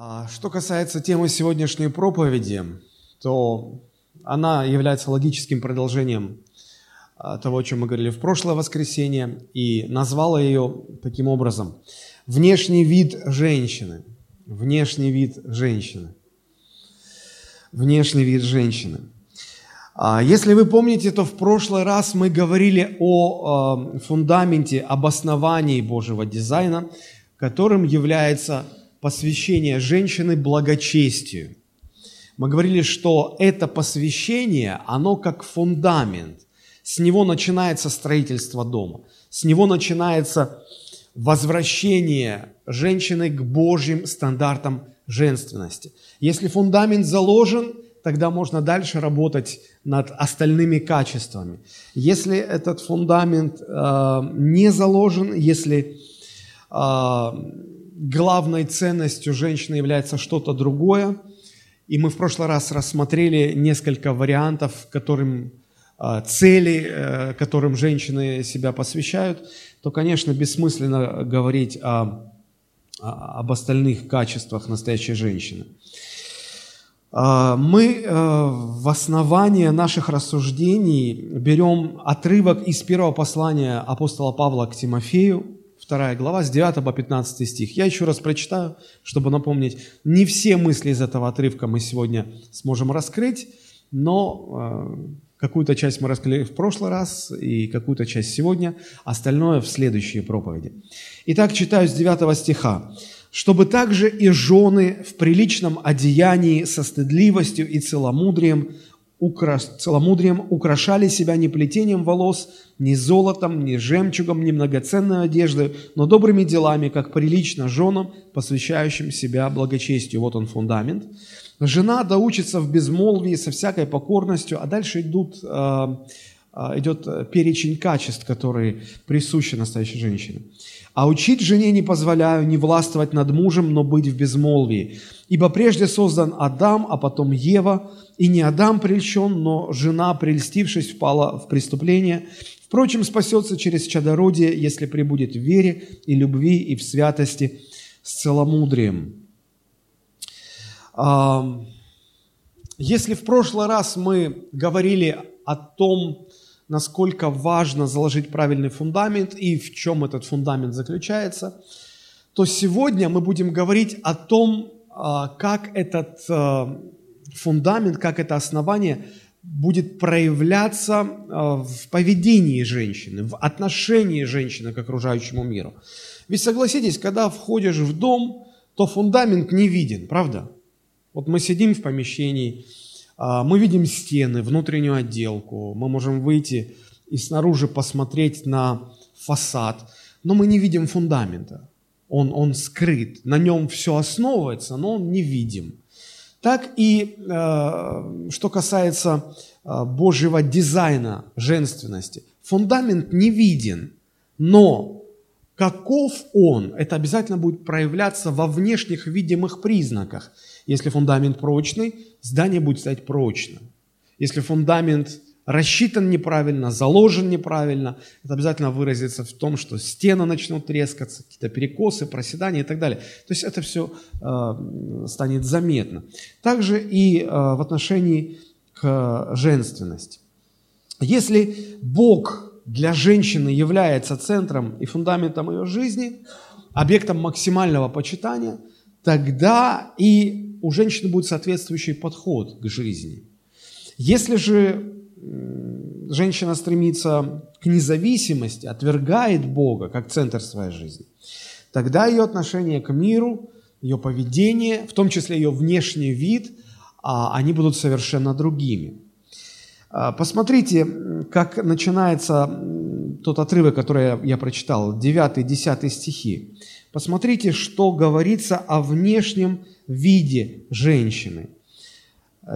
А, что касается темы сегодняшней проповеди, то она является логическим продолжением а, того, о чем мы говорили в прошлое воскресенье, и назвала ее таким образом. Внешний вид женщины. Внешний вид женщины. Внешний вид женщины. А, если вы помните, то в прошлый раз мы говорили о фундаменте, об основании Божьего дизайна, которым является посвящение женщины благочестию. Мы говорили, что это посвящение, оно как фундамент. С него начинается строительство дома. С него начинается возвращение женщины к Божьим стандартам женственности. Если фундамент заложен, тогда можно дальше работать над остальными качествами. Если этот фундамент э, не заложен, если э, главной ценностью женщины является что-то другое. И мы в прошлый раз рассмотрели несколько вариантов, которым а, цели, э, которым женщины себя посвящают, то, конечно, бессмысленно говорить о, об остальных качествах настоящей женщины. А, мы э, в основании наших рассуждений берем отрывок из первого послания апостола Павла к Тимофею, 2 глава, с 9 по 15 стих. Я еще раз прочитаю, чтобы напомнить. Не все мысли из этого отрывка мы сегодня сможем раскрыть, но э, какую-то часть мы раскрыли в прошлый раз и какую-то часть сегодня, остальное в следующей проповеди. Итак, читаю с 9 стиха. «Чтобы также и жены в приличном одеянии со стыдливостью и целомудрием укра... целомудрием украшали себя не плетением волос, ни золотом, ни жемчугом, ни многоценной одеждой, но добрыми делами, как прилично женам, посвящающим себя благочестию. Вот он фундамент. Жена доучится в безмолвии со всякой покорностью, а дальше идут, э, э, идет перечень качеств, которые присущи настоящей женщине. А учить жене не позволяю не властвовать над мужем, но быть в безмолвии. Ибо прежде создан Адам, а потом Ева, и не Адам прельщен, но жена, прельстившись, впала в преступление. Впрочем, спасется через чадородие, если прибудет в вере и любви и в святости с целомудрием. Если в прошлый раз мы говорили о том, насколько важно заложить правильный фундамент и в чем этот фундамент заключается, то сегодня мы будем говорить о том, а, как этот а, фундамент, как это основание будет проявляться а, в поведении женщины, в отношении женщины к окружающему миру. Ведь согласитесь, когда входишь в дом, то фундамент не виден, правда? Вот мы сидим в помещении, мы видим стены, внутреннюю отделку, мы можем выйти и снаружи посмотреть на фасад, но мы не видим фундамента. Он, он скрыт, на нем все основывается, но он не видим. Так и э, что касается э, Божьего дизайна женственности. Фундамент не виден, но каков он, это обязательно будет проявляться во внешних видимых признаках – если фундамент прочный, здание будет стоять прочно. Если фундамент рассчитан неправильно, заложен неправильно, это обязательно выразится в том, что стены начнут трескаться, какие-то перекосы, проседания и так далее. То есть это все э, станет заметно. Также и э, в отношении к женственности. Если Бог для женщины является центром и фундаментом ее жизни, объектом максимального почитания, тогда и у женщины будет соответствующий подход к жизни. Если же женщина стремится к независимости, отвергает Бога как центр своей жизни, тогда ее отношение к миру, ее поведение, в том числе ее внешний вид, а, они будут совершенно другими. А, посмотрите, как начинается тот отрывок, который я прочитал, 9-10 стихи. Посмотрите, что говорится о внешнем виде женщины.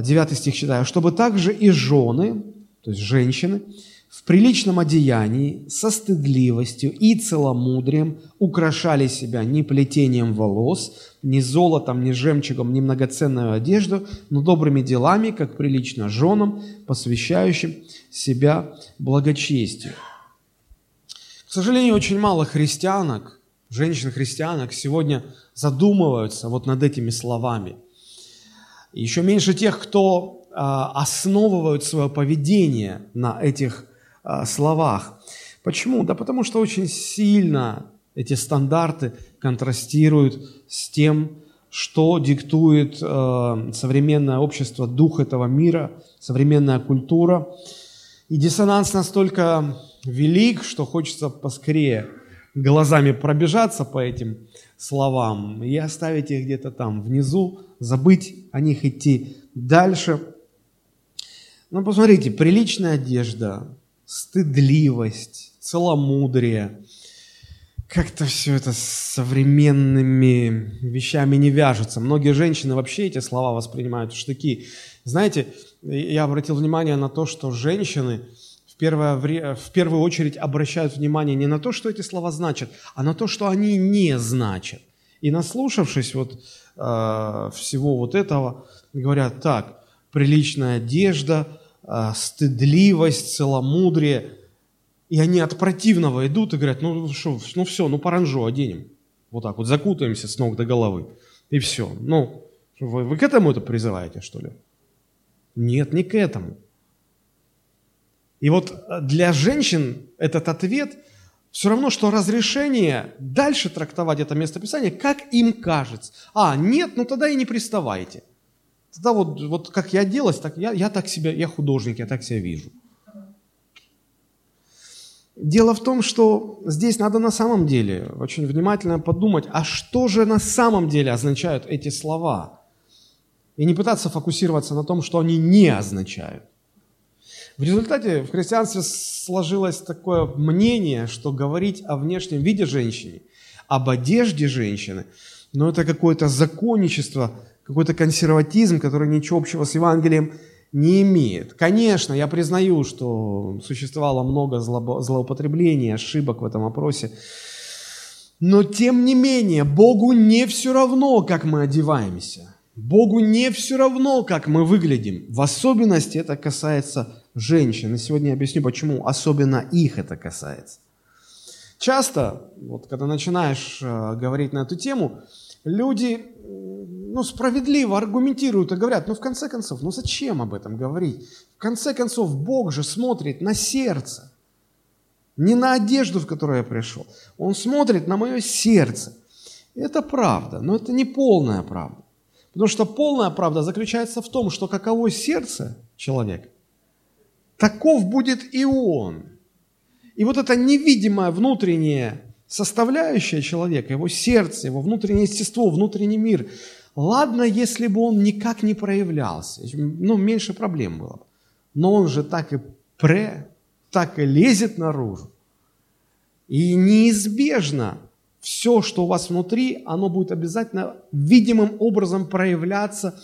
Девятый стих читаю. «Чтобы также и жены, то есть женщины, в приличном одеянии, со стыдливостью и целомудрием украшали себя не плетением волос, ни золотом, ни жемчугом, ни многоценную одежду, но добрыми делами, как прилично женам, посвящающим себя благочестию». К сожалению, очень мало христианок, женщин-христианок сегодня задумываются вот над этими словами. еще меньше тех, кто а, основывают свое поведение на этих а, словах. Почему? Да потому что очень сильно эти стандарты контрастируют с тем, что диктует э, современное общество, дух этого мира, современная культура. И диссонанс настолько велик, что хочется поскорее глазами пробежаться по этим словам и оставить их где-то там внизу, забыть о них, идти дальше. Ну, посмотрите, приличная одежда, стыдливость, целомудрие, как-то все это с современными вещами не вяжется. Многие женщины вообще эти слова воспринимают в штыки. Знаете, я обратил внимание на то, что женщины – первое, в первую очередь обращают внимание не на то, что эти слова значат, а на то, что они не значат. И наслушавшись вот э, всего вот этого, говорят, так, приличная одежда, э, стыдливость, целомудрие, и они от противного идут и говорят, ну что, ну все, ну паранжу оденем. Вот так вот закутаемся с ног до головы. И все. Ну, вы, вы к этому это призываете, что ли? Нет, не к этому. И вот для женщин этот ответ все равно, что разрешение дальше трактовать это местописание, как им кажется. А, нет, ну тогда и не приставайте. Тогда вот, вот как я делать, так я, я так себя, я художник, я так себя вижу. Дело в том, что здесь надо на самом деле очень внимательно подумать, а что же на самом деле означают эти слова? И не пытаться фокусироваться на том, что они не означают. В результате в христианстве сложилось такое мнение, что говорить о внешнем виде женщины, об одежде женщины, но это какое-то законничество, какой-то консерватизм, который ничего общего с Евангелием не имеет. Конечно, я признаю, что существовало много злоупотреблений, ошибок в этом опросе, но тем не менее, Богу не все равно, как мы одеваемся. Богу не все равно, как мы выглядим. В особенности это касается женщин. И сегодня я объясню, почему особенно их это касается. Часто, вот когда начинаешь э, говорить на эту тему, люди ну, справедливо аргументируют и говорят, ну в конце концов, ну зачем об этом говорить? В конце концов, Бог же смотрит на сердце, не на одежду, в которую я пришел. Он смотрит на мое сердце. Это правда, но это не полная правда. Потому что полная правда заключается в том, что каково сердце человека, таков будет и он. И вот эта невидимая внутренняя составляющая человека, его сердце, его внутреннее естество, внутренний мир, ладно, если бы он никак не проявлялся, ну, меньше проблем было бы. Но он же так и пре, так и лезет наружу. И неизбежно все, что у вас внутри, оно будет обязательно видимым образом проявляться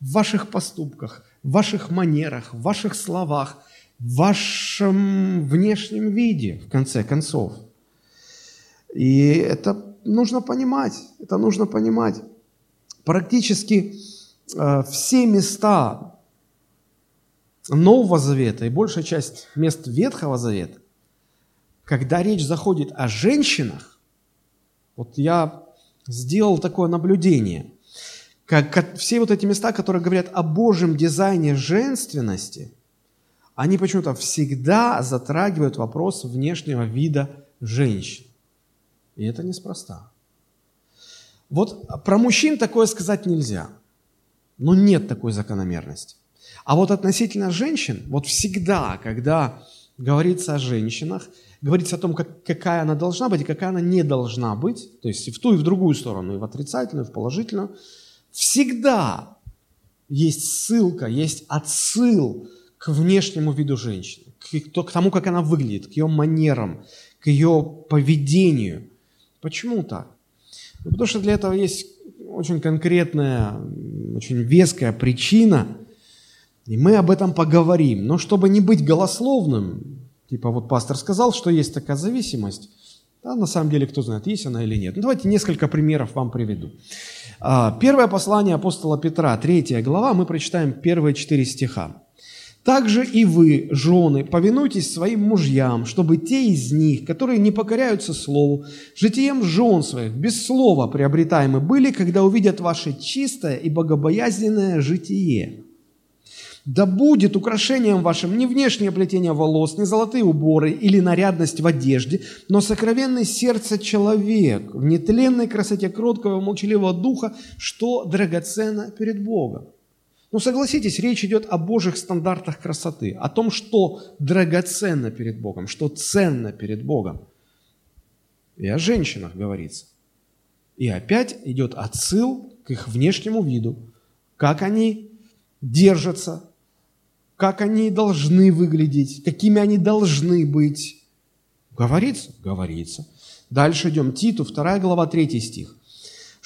в ваших поступках, в ваших манерах, в ваших словах, в вашем внешнем виде, в конце концов. И это нужно понимать, это нужно понимать. Практически э, все места Нового Завета и большая часть мест Ветхого Завета, когда речь заходит о женщинах, вот я сделал такое наблюдение, как, как все вот эти места, которые говорят о Божьем дизайне женственности – они почему-то всегда затрагивают вопрос внешнего вида женщин. И это неспроста. Вот про мужчин такое сказать нельзя. Но нет такой закономерности. А вот относительно женщин, вот всегда, когда говорится о женщинах, говорится о том, как, какая она должна быть и какая она не должна быть, то есть и в ту, и в другую сторону, и в отрицательную, и в положительную, всегда есть ссылка, есть отсыл к внешнему виду женщины, к, тому, как она выглядит, к ее манерам, к ее поведению. Почему так? Ну, потому что для этого есть очень конкретная, очень веская причина, и мы об этом поговорим. Но чтобы не быть голословным, типа вот пастор сказал, что есть такая зависимость, а на самом деле кто знает, есть она или нет. Ну, давайте несколько примеров вам приведу. А, первое послание апостола Петра, третья глава, мы прочитаем первые четыре стиха. Также и вы, жены, повинуйтесь своим мужьям, чтобы те из них, которые не покоряются слову, житием жен своих, без слова приобретаемы были, когда увидят ваше чистое и богобоязненное житие. Да будет украшением вашим не внешнее плетение волос, не золотые уборы или нарядность в одежде, но сокровенный сердце человек, в нетленной красоте кроткого молчаливого духа, что драгоценно перед Богом. Ну, согласитесь, речь идет о Божьих стандартах красоты, о том, что драгоценно перед Богом, что ценно перед Богом. И о женщинах говорится. И опять идет отсыл к их внешнему виду, как они держатся, как они должны выглядеть, какими они должны быть. Говорится? Говорится. Дальше идем. Титу, 2 глава, 3 стих.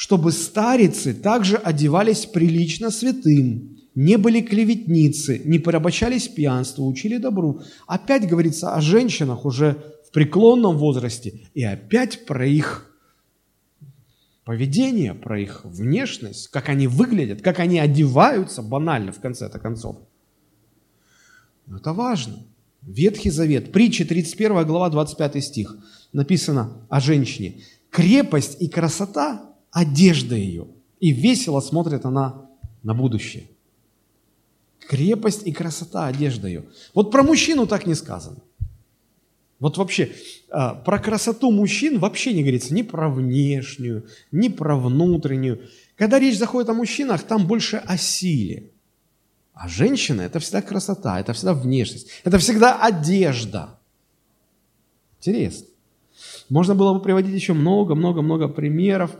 «Чтобы старицы также одевались прилично святым, не были клеветницы, не порабощались пьянству, учили добру. Опять говорится о женщинах уже в преклонном возрасте, и опять про их поведение, про их внешность, как они выглядят, как они одеваются, банально в конце-то концов. Но это важно. Ветхий Завет, притча 31 глава, 25 стих, написано о женщине. Крепость и красота – одежда ее, и весело смотрит она на будущее крепость и красота одежда ее. Вот про мужчину так не сказано. Вот вообще, а, про красоту мужчин вообще не говорится ни про внешнюю, ни про внутреннюю. Когда речь заходит о мужчинах, там больше о силе. А женщина – это всегда красота, это всегда внешность, это всегда одежда. Интересно. Можно было бы приводить еще много-много-много примеров,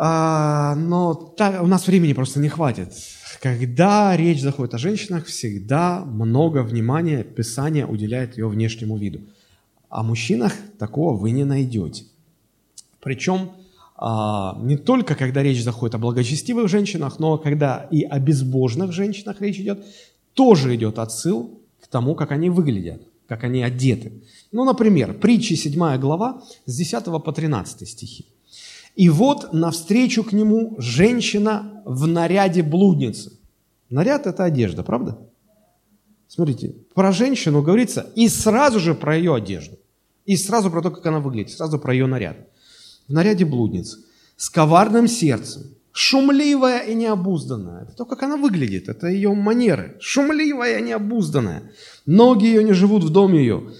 а, но так, у нас времени просто не хватит. Когда речь заходит о женщинах, всегда много внимания Писание уделяет ее внешнему виду. О мужчинах такого вы не найдете. Причем а, не только когда речь заходит о благочестивых женщинах, но когда и о безбожных женщинах речь идет, тоже идет отсыл к тому, как они выглядят, как они одеты. Ну, например, притчи 7 глава с 10 по 13 стихи. И вот навстречу к нему женщина в наряде блудницы. Наряд – это одежда, правда? Смотрите, про женщину говорится и сразу же про ее одежду. И сразу про то, как она выглядит, сразу про ее наряд. В наряде блудницы, с коварным сердцем, шумливая и необузданная. Это то, как она выглядит, это ее манеры. Шумливая и необузданная. Ноги ее не живут в доме ее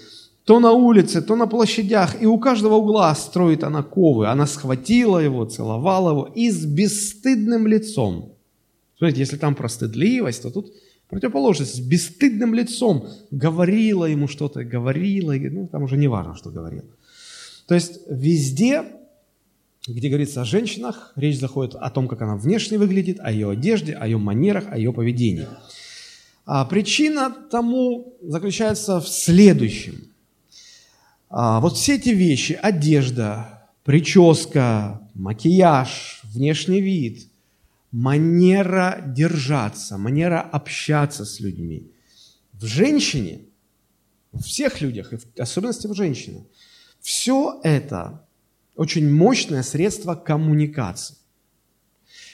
то на улице, то на площадях, и у каждого угла строит она ковы. Она схватила его, целовала его и с бесстыдным лицом. Смотрите, если там про стыдливость, то тут противоположность, с бесстыдным лицом говорила ему что-то, говорила, ну там уже не важно, что говорил. То есть везде, где говорится о женщинах, речь заходит о том, как она внешне выглядит, о ее одежде, о ее манерах, о ее поведении. А причина тому заключается в следующем. А, вот все эти вещи, одежда, прическа, макияж, внешний вид, манера держаться, манера общаться с людьми. В женщине, в всех людях, и в особенности в женщине, все это очень мощное средство коммуникации.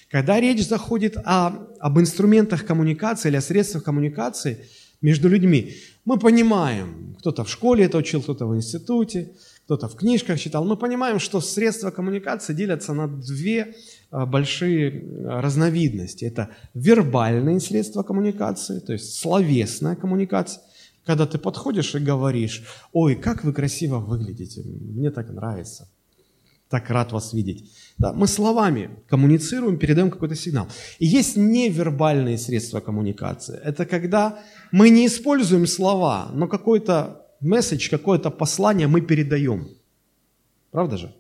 Когда речь заходит о, об инструментах коммуникации или о средствах коммуникации между людьми, мы понимаем, кто-то в школе это учил, кто-то в институте, кто-то в книжках читал, мы понимаем, что средства коммуникации делятся на две а, большие а, разновидности. Это вербальные средства коммуникации, то есть словесная коммуникация, когда ты подходишь и говоришь, ой, как вы красиво выглядите, мне так нравится, так рад вас видеть. Да, мы словами коммуницируем, передаем какой-то сигнал. И есть невербальные средства коммуникации. Это когда мы не используем слова, но какой-то месседж, какое-то послание мы передаем. Правда же?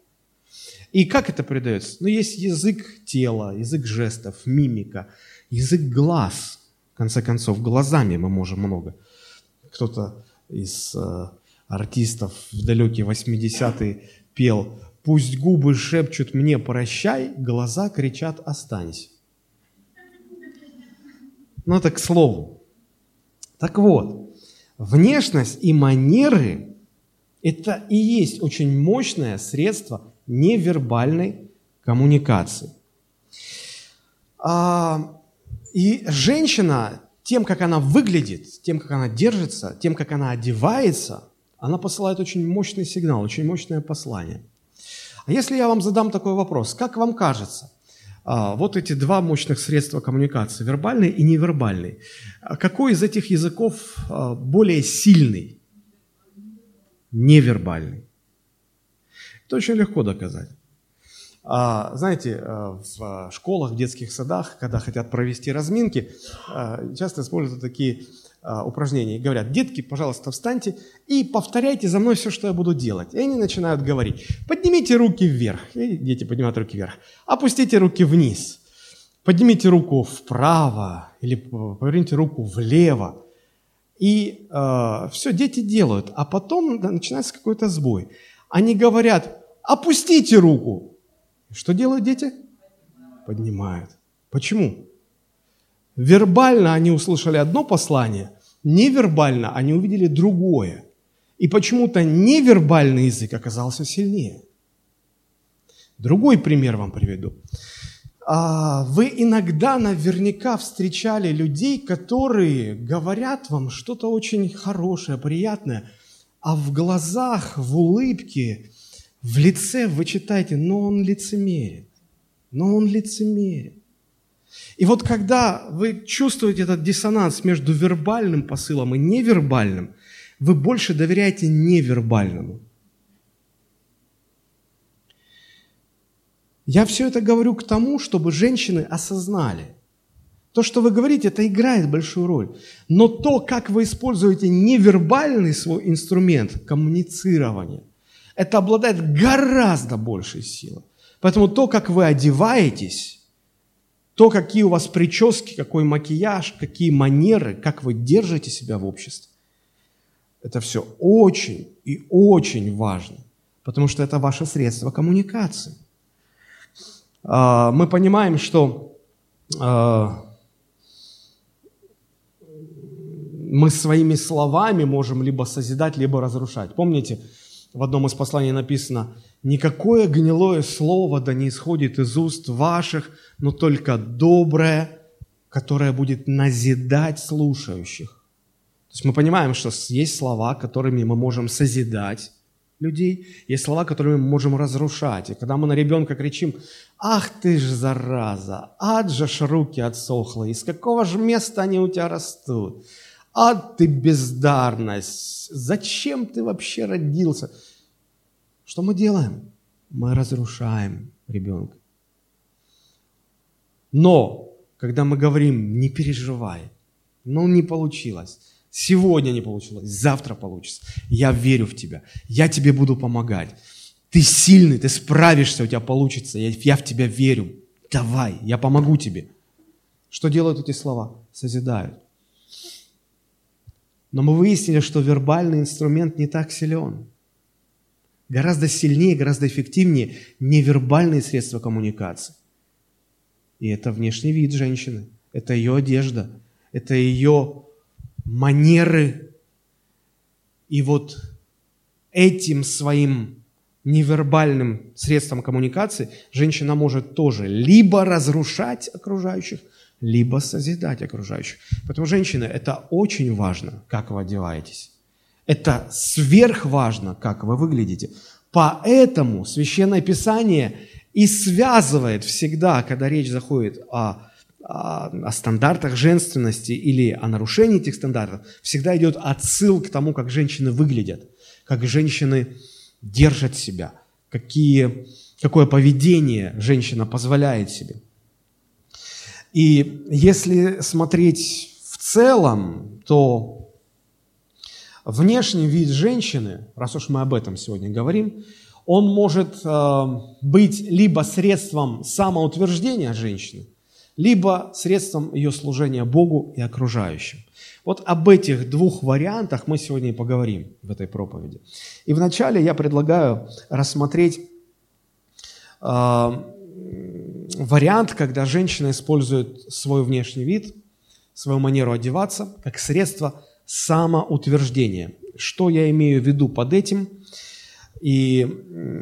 И как это передается? Ну, есть язык тела, язык жестов, мимика, язык глаз. В конце концов, глазами мы можем много. Кто-то из э, артистов в далекие 80-е пел Пусть губы шепчут мне «прощай», глаза кричат «останься». Ну, это к слову. Так вот, внешность и манеры – это и есть очень мощное средство невербальной коммуникации. А, и женщина тем, как она выглядит, тем, как она держится, тем, как она одевается, она посылает очень мощный сигнал, очень мощное послание. А если я вам задам такой вопрос, как вам кажется, а, вот эти два мощных средства коммуникации, вербальный и невербальный, а какой из этих языков а, более сильный? Невербальный. Это очень легко доказать. Знаете, в школах, в детских садах, когда хотят провести разминки, часто используют такие упражнения. И говорят, детки, пожалуйста, встаньте и повторяйте за мной все, что я буду делать. И они начинают говорить, поднимите руки вверх. И дети поднимают руки вверх. Опустите руки вниз. Поднимите руку вправо или поверните руку влево. И э, все дети делают. А потом да, начинается какой-то сбой. Они говорят, опустите руку. Что делают дети? Поднимают. Почему? Вербально они услышали одно послание, невербально они увидели другое. И почему-то невербальный язык оказался сильнее. Другой пример вам приведу. А, вы иногда наверняка встречали людей, которые говорят вам что-то очень хорошее, приятное, а в глазах, в улыбке, в лице вы читаете, но он лицемерит, но он лицемерит. И вот когда вы чувствуете этот диссонанс между вербальным посылом и невербальным, вы больше доверяете невербальному. Я все это говорю к тому, чтобы женщины осознали. То, что вы говорите, это играет большую роль. Но то, как вы используете невербальный свой инструмент коммуницирования, это обладает гораздо большей силой. Поэтому то, как вы одеваетесь, то, какие у вас прически, какой макияж, какие манеры, как вы держите себя в обществе, это все очень и очень важно, потому что это ваше средство коммуникации. А, мы понимаем, что а, мы своими словами можем либо созидать, либо разрушать. Помните, в одном из посланий написано, «Никакое гнилое слово да не исходит из уст ваших, но только доброе, которое будет назидать слушающих». То есть мы понимаем, что есть слова, которыми мы можем созидать людей, есть слова, которыми мы можем разрушать. И когда мы на ребенка кричим, «Ах ты ж зараза! Ад же ж руки отсохло! Из какого же места они у тебя растут?» А ты бездарность! Зачем ты вообще родился? Что мы делаем? Мы разрушаем ребенка. Но, когда мы говорим, не переживай, ну не получилось, сегодня не получилось, завтра получится, я верю в тебя, я тебе буду помогать, ты сильный, ты справишься, у тебя получится, я, я в тебя верю, давай, я помогу тебе. Что делают эти слова? Созидают. Но мы выяснили, что вербальный инструмент не так силен. Гораздо сильнее, гораздо эффективнее невербальные средства коммуникации. И это внешний вид женщины, это ее одежда, это ее манеры. И вот этим своим невербальным средством коммуникации женщина может тоже либо разрушать окружающих, либо созидать окружающих. Поэтому, женщины, это очень важно, как вы одеваетесь. Это сверхважно, как вы выглядите. Поэтому Священное Писание и связывает всегда, когда речь заходит о, о, о стандартах женственности или о нарушении этих стандартов, всегда идет отсыл к тому, как женщины выглядят, как женщины держат себя, какие, какое поведение женщина позволяет себе. И если смотреть в целом, то внешний вид женщины, раз уж мы об этом сегодня говорим, он может э, быть либо средством самоутверждения женщины, либо средством ее служения Богу и окружающим. Вот об этих двух вариантах мы сегодня и поговорим в этой проповеди. И вначале я предлагаю рассмотреть э, вариант, когда женщина использует свой внешний вид, свою манеру одеваться как средство самоутверждения. Что я имею в виду под этим и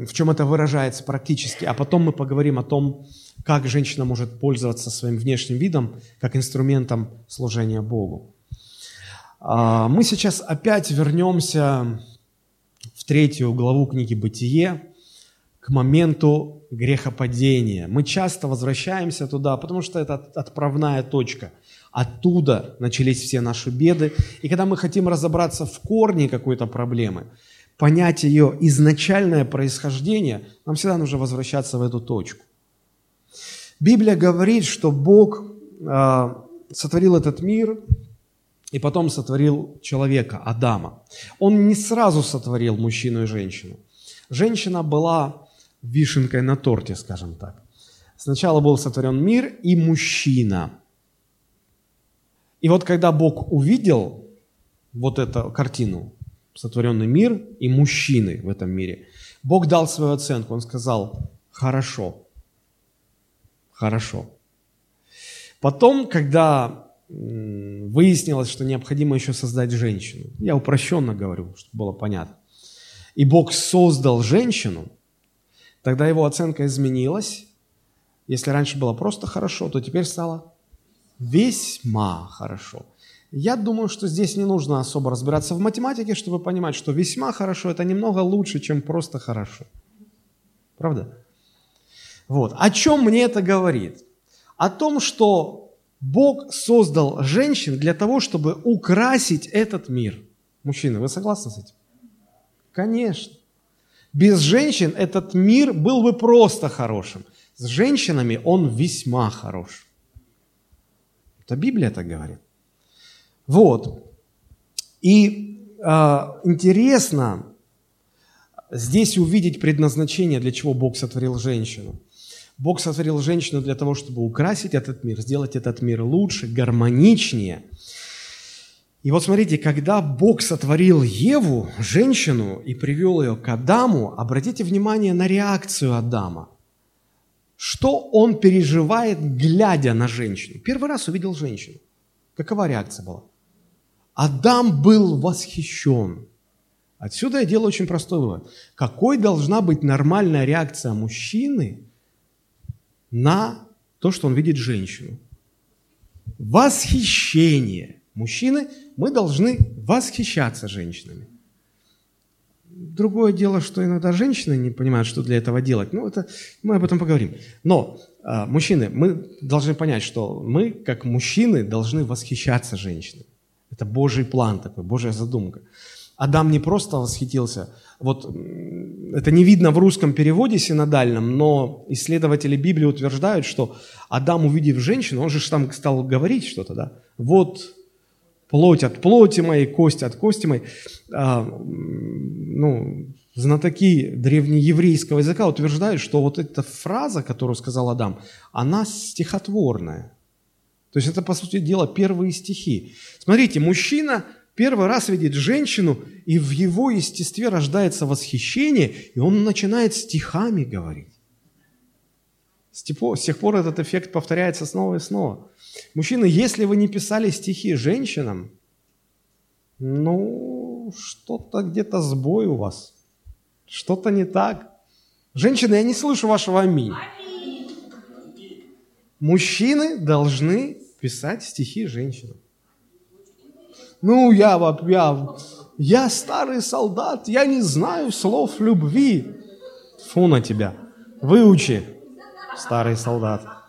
в чем это выражается практически. А потом мы поговорим о том, как женщина может пользоваться своим внешним видом как инструментом служения Богу. А, мы сейчас опять вернемся в третью главу книги «Бытие», к моменту грехопадения. Мы часто возвращаемся туда, потому что это отправная точка. Оттуда начались все наши беды. И когда мы хотим разобраться в корне какой-то проблемы, понять ее изначальное происхождение, нам всегда нужно возвращаться в эту точку. Библия говорит, что Бог э, сотворил этот мир и потом сотворил человека, Адама. Он не сразу сотворил мужчину и женщину. Женщина была вишенкой на торте, скажем так. Сначала был сотворен мир и мужчина. И вот когда Бог увидел вот эту картину, сотворенный мир и мужчины в этом мире, Бог дал свою оценку. Он сказал, хорошо, хорошо. Потом, когда выяснилось, что необходимо еще создать женщину, я упрощенно говорю, чтобы было понятно, и Бог создал женщину – Тогда его оценка изменилась. Если раньше было просто хорошо, то теперь стало весьма хорошо. Я думаю, что здесь не нужно особо разбираться в математике, чтобы понимать, что весьма хорошо – это немного лучше, чем просто хорошо. Правда? Вот. О чем мне это говорит? О том, что Бог создал женщин для того, чтобы украсить этот мир. Мужчины, вы согласны с этим? Конечно. Без женщин этот мир был бы просто хорошим. С женщинами он весьма хорош. Это Библия так говорит. Вот. И э, интересно здесь увидеть предназначение, для чего Бог сотворил женщину. Бог сотворил женщину для того, чтобы украсить этот мир, сделать этот мир лучше, гармоничнее – и вот смотрите, когда Бог сотворил Еву, женщину, и привел ее к Адаму, обратите внимание на реакцию Адама. Что он переживает, глядя на женщину? Первый раз увидел женщину. Какова реакция была? Адам был восхищен. Отсюда я делаю очень простой вывод. Какой должна быть нормальная реакция мужчины на то, что он видит женщину? Восхищение – Мужчины, мы должны восхищаться женщинами. Другое дело, что иногда женщины не понимают, что для этого делать. Ну, это мы об этом поговорим. Но, э, мужчины, мы должны понять, что мы, как мужчины, должны восхищаться женщинами. Это Божий план такой, Божья задумка. Адам не просто восхитился, вот это не видно в русском переводе синодальном, но исследователи Библии утверждают, что Адам, увидев женщину, он же там стал говорить что-то, да? Вот плоть от плоти моей, кость от кости моей. А, ну, знатоки древнееврейского языка утверждают, что вот эта фраза, которую сказал Адам, она стихотворная. То есть это, по сути дела, первые стихи. Смотрите, мужчина первый раз видит женщину, и в его естестве рождается восхищение, и он начинает стихами говорить. С тех пор этот эффект повторяется снова и снова. Мужчины, если вы не писали стихи женщинам, ну, что-то где-то сбой у вас. Что-то не так. Женщины, я не слышу вашего аминь. Мужчины должны писать стихи женщинам. Ну, я, я, я старый солдат, я не знаю слов любви. Фу на тебя. Выучи, старый солдат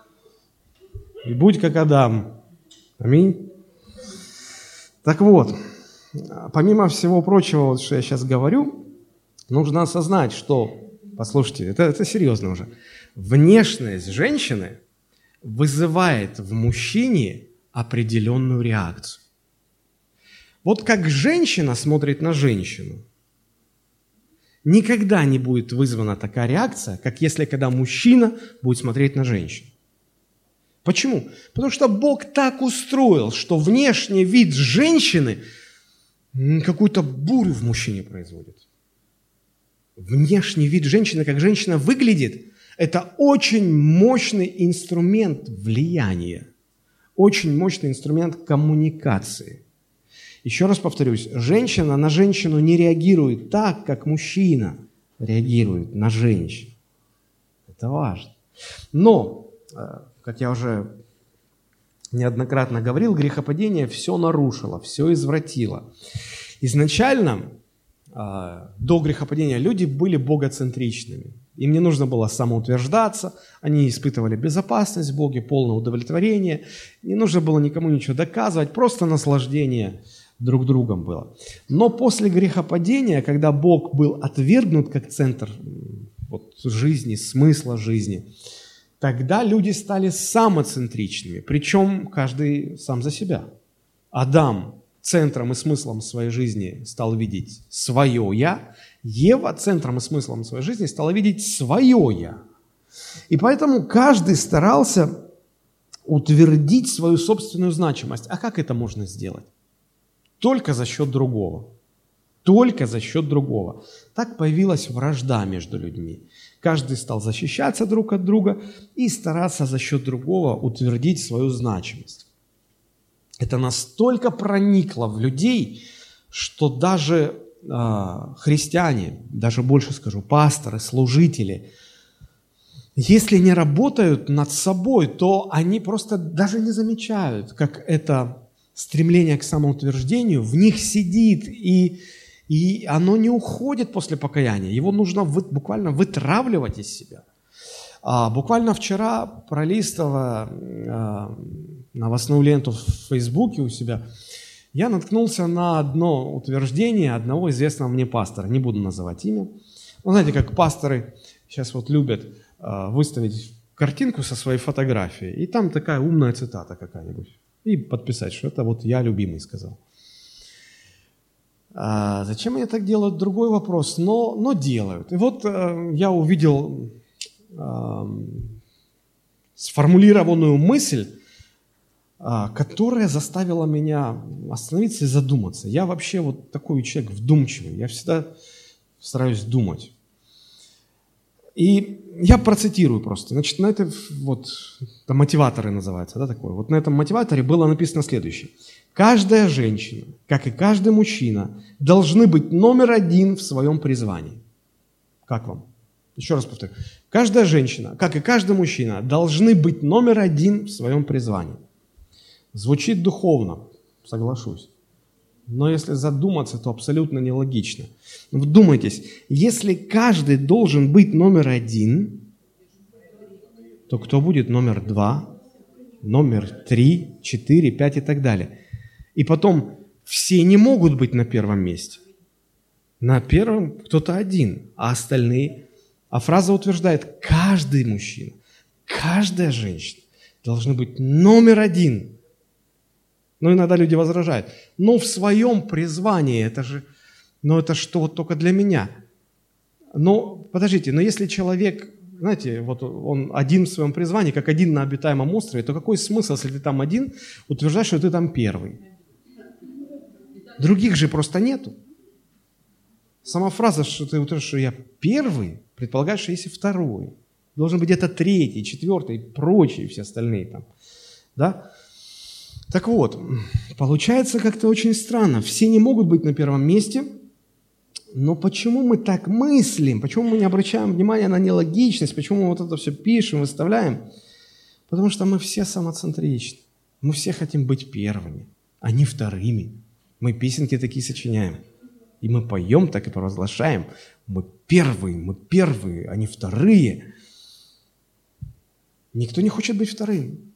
и будь как Адам. Аминь. Так вот, помимо всего прочего, вот, что я сейчас говорю, нужно осознать, что, послушайте, это, это серьезно уже, внешность женщины вызывает в мужчине определенную реакцию. Вот как женщина смотрит на женщину, никогда не будет вызвана такая реакция, как если когда мужчина будет смотреть на женщину. Почему? Потому что Бог так устроил, что внешний вид женщины какую-то бурю в мужчине производит. Внешний вид женщины, как женщина выглядит, это очень мощный инструмент влияния, очень мощный инструмент коммуникации. Еще раз повторюсь, женщина на женщину не реагирует так, как мужчина реагирует на женщину. Это важно. Но э, как я уже неоднократно говорил, грехопадение все нарушило, все извратило. Изначально, э, до грехопадения, люди были богоцентричными. Им не нужно было самоутверждаться, они испытывали безопасность в Боге, полное удовлетворение. Не нужно было никому ничего доказывать, просто наслаждение друг другом было. Но после грехопадения, когда Бог был отвергнут как центр вот, жизни, смысла жизни, тогда люди стали самоцентричными, причем каждый сам за себя. Адам центром и смыслом своей жизни стал видеть свое «я», Ева центром и смыслом своей жизни стала видеть свое «я». И поэтому каждый старался утвердить свою собственную значимость. А как это можно сделать? Только за счет другого. Только за счет другого. Так появилась вражда между людьми. Каждый стал защищаться друг от друга и стараться за счет другого утвердить свою значимость. Это настолько проникло в людей, что даже э, христиане, даже больше скажу, пасторы, служители, если не работают над собой, то они просто даже не замечают, как это стремление к самоутверждению в них сидит, и, и оно не уходит после покаяния. Его нужно вы, буквально вытравливать из себя. А, буквально вчера, пролистывая а, новостную ленту в Фейсбуке у себя, я наткнулся на одно утверждение одного известного мне пастора, не буду называть имя. Ну, знаете, как пасторы сейчас вот любят э, выставить картинку со своей фотографией, и там такая умная цитата какая-нибудь, и подписать, что это вот я любимый сказал. А зачем они так делают, другой вопрос, но, но делают. И вот э, я увидел э, сформулированную мысль, а, которая заставила меня остановиться и задуматься. Я вообще вот такой человек вдумчивый, я всегда стараюсь думать. И я процитирую просто. Значит, на это вот, это мотиваторы называется, да, такое. Вот на этом мотиваторе было написано следующее. Каждая женщина, как и каждый мужчина, должны быть номер один в своем призвании. Как вам? Еще раз повторю. Каждая женщина, как и каждый мужчина, должны быть номер один в своем призвании. Звучит духовно, соглашусь. Но если задуматься, то абсолютно нелогично. Вдумайтесь, если каждый должен быть номер один, то кто будет номер два, номер три, четыре, пять и так далее? И потом, все не могут быть на первом месте. На первом кто-то один, а остальные... А фраза утверждает, каждый мужчина, каждая женщина должны быть номер один – но иногда люди возражают. Но в своем призвании это же, но это что вот только для меня. Но подождите, но если человек, знаете, вот он один в своем призвании, как один на обитаемом острове, то какой смысл, если ты там один, утверждать, что ты там первый? Других же просто нету. Сама фраза, что ты утверждаешь, что я первый, предполагает, что есть и второй. Должен быть где-то третий, четвертый, прочие все остальные там. Да? Так вот, получается как-то очень странно. Все не могут быть на первом месте, но почему мы так мыслим? Почему мы не обращаем внимания на нелогичность? Почему мы вот это все пишем, выставляем? Потому что мы все самоцентричны. Мы все хотим быть первыми, а не вторыми. Мы песенки такие сочиняем. И мы поем так и провозглашаем. Мы первые, мы первые, а не вторые. Никто не хочет быть вторым.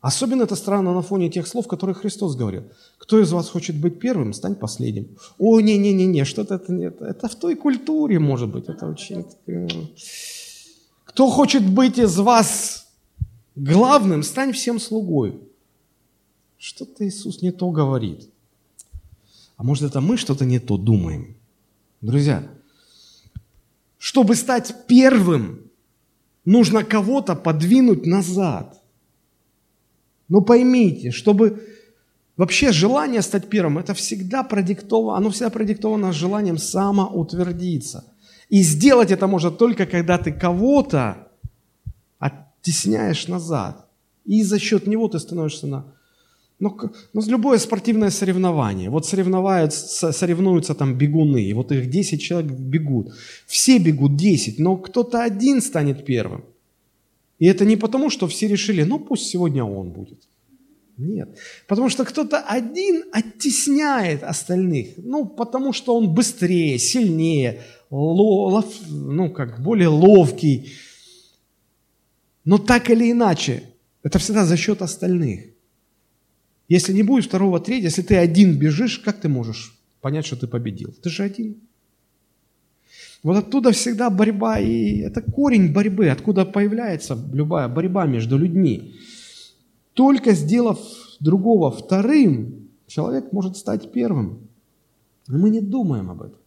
Особенно это странно на фоне тех слов, которые Христос говорил. Кто из вас хочет быть первым, стань последним. О, не-не-не-не, что-то это нет. Это в той культуре, может быть, это очень... Кто хочет быть из вас главным, стань всем слугой. Что-то Иисус не то говорит. А может, это мы что-то не то думаем? Друзья, чтобы стать первым, нужно кого-то подвинуть назад. Но поймите, чтобы вообще желание стать первым, это всегда продиктовано, оно всегда продиктовано желанием самоутвердиться. И сделать это можно только, когда ты кого-то оттесняешь назад. И за счет него ты становишься на... Но, но любое спортивное соревнование, вот соревнуются, соревнуются там бегуны, и вот их 10 человек бегут. Все бегут 10, но кто-то один станет первым. И это не потому, что все решили, ну пусть сегодня он будет. Нет. Потому что кто-то один оттесняет остальных. Ну, потому что он быстрее, сильнее, лов, ну, как более ловкий. Но так или иначе, это всегда за счет остальных. Если не будет второго, третьего, если ты один бежишь, как ты можешь понять, что ты победил? Ты же один. Вот оттуда всегда борьба, и это корень борьбы, откуда появляется любая борьба между людьми. Только сделав другого вторым, человек может стать первым. Но мы не думаем об этом.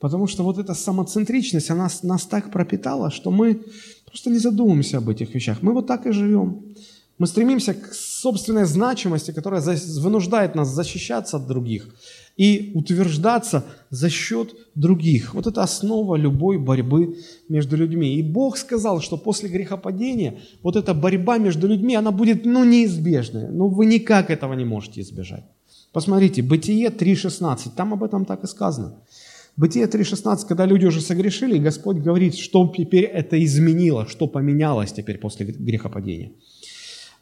Потому что вот эта самоцентричность, она нас так пропитала, что мы просто не задумываемся об этих вещах. Мы вот так и живем. Мы стремимся к собственной значимости, которая вынуждает нас защищаться от других и утверждаться за счет других. Вот это основа любой борьбы между людьми. И Бог сказал, что после грехопадения вот эта борьба между людьми, она будет ну, неизбежная. Ну, вы никак этого не можете избежать. Посмотрите, Бытие 3.16, там об этом так и сказано. Бытие 3.16, когда люди уже согрешили, Господь говорит, что теперь это изменило, что поменялось теперь после грехопадения.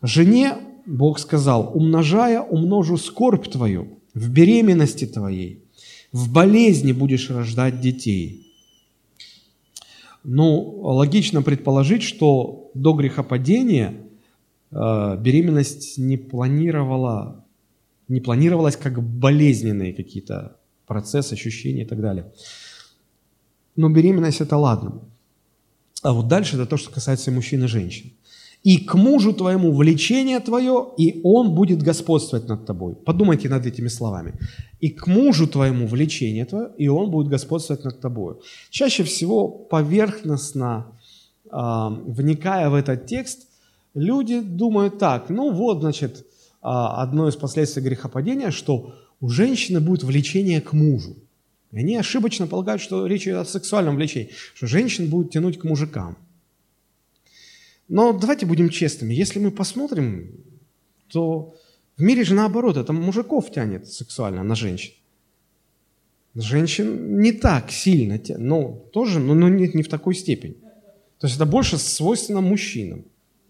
Жене Бог сказал, умножая, умножу скорбь твою, в беременности твоей, в болезни будешь рождать детей. Ну, логично предположить, что до грехопадения э, беременность не планировала, не планировалась как болезненные какие-то процессы, ощущения и так далее. Но беременность это ладно. А вот дальше это то, что касается мужчин и женщин и к мужу твоему влечение твое, и он будет господствовать над тобой. Подумайте над этими словами. И к мужу твоему влечение твое, и он будет господствовать над тобой. Чаще всего поверхностно, э, вникая в этот текст, люди думают так, ну вот, значит, э, одно из последствий грехопадения, что у женщины будет влечение к мужу. И они ошибочно полагают, что речь идет о сексуальном влечении, что женщина будет тянуть к мужикам. Но давайте будем честными. Если мы посмотрим, то в мире же наоборот, это мужиков тянет сексуально на женщин. Женщин не так сильно тянет, но тоже, но, но не, не в такой степени. То есть это больше свойственно мужчинам,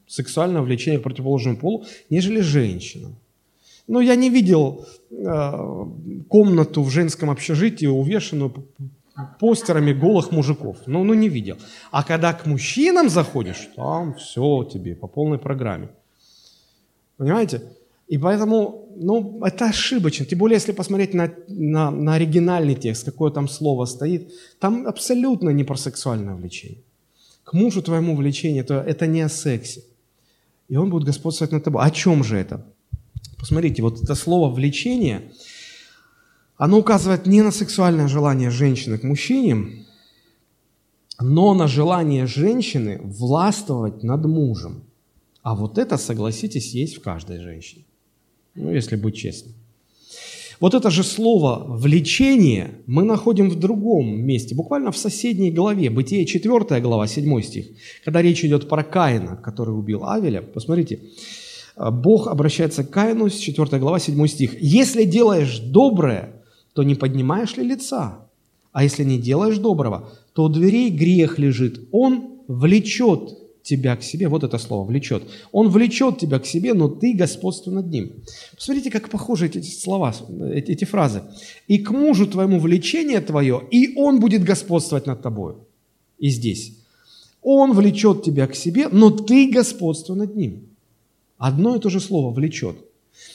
сексуальное влечение к противоположному полу, нежели женщинам. Но я не видел э, комнату в женском общежитии, увешанную постерами голых мужиков. Ну, ну, не видел. А когда к мужчинам заходишь, там все тебе по полной программе. Понимаете? И поэтому, ну, это ошибочно. Тем более, если посмотреть на, на, на оригинальный текст, какое там слово стоит, там абсолютно не про сексуальное влечение. К мужу твоему влечение, это, это не о сексе. И он будет господствовать над тобой. О чем же это? Посмотрите, вот это слово «влечение», оно указывает не на сексуальное желание женщины к мужчине, но на желание женщины властвовать над мужем. А вот это, согласитесь, есть в каждой женщине. Ну, если быть честным. Вот это же слово «влечение» мы находим в другом месте, буквально в соседней главе, Бытие 4 глава, 7 стих, когда речь идет про Каина, который убил Авеля. Посмотрите, Бог обращается к Каину, 4 глава, 7 стих. «Если делаешь доброе, то не поднимаешь ли лица? А если не делаешь доброго, то у дверей грех лежит. Он влечет тебя к себе. Вот это слово «влечет». Он влечет тебя к себе, но ты господство над ним. Посмотрите, как похожи эти слова, эти, эти фразы. «И к мужу твоему влечение твое, и он будет господствовать над тобой». И здесь. Он влечет тебя к себе, но ты господство над ним. Одно и то же слово «влечет».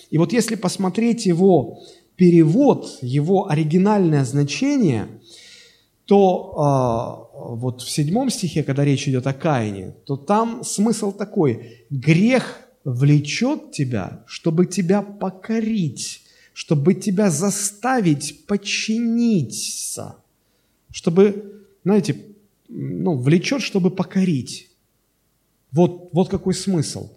И вот если посмотреть его перевод, его оригинальное значение, то э, вот в седьмом стихе, когда речь идет о Каине, то там смысл такой. Грех влечет тебя, чтобы тебя покорить, чтобы тебя заставить подчиниться, чтобы, знаете, ну, влечет, чтобы покорить. Вот, вот какой смысл.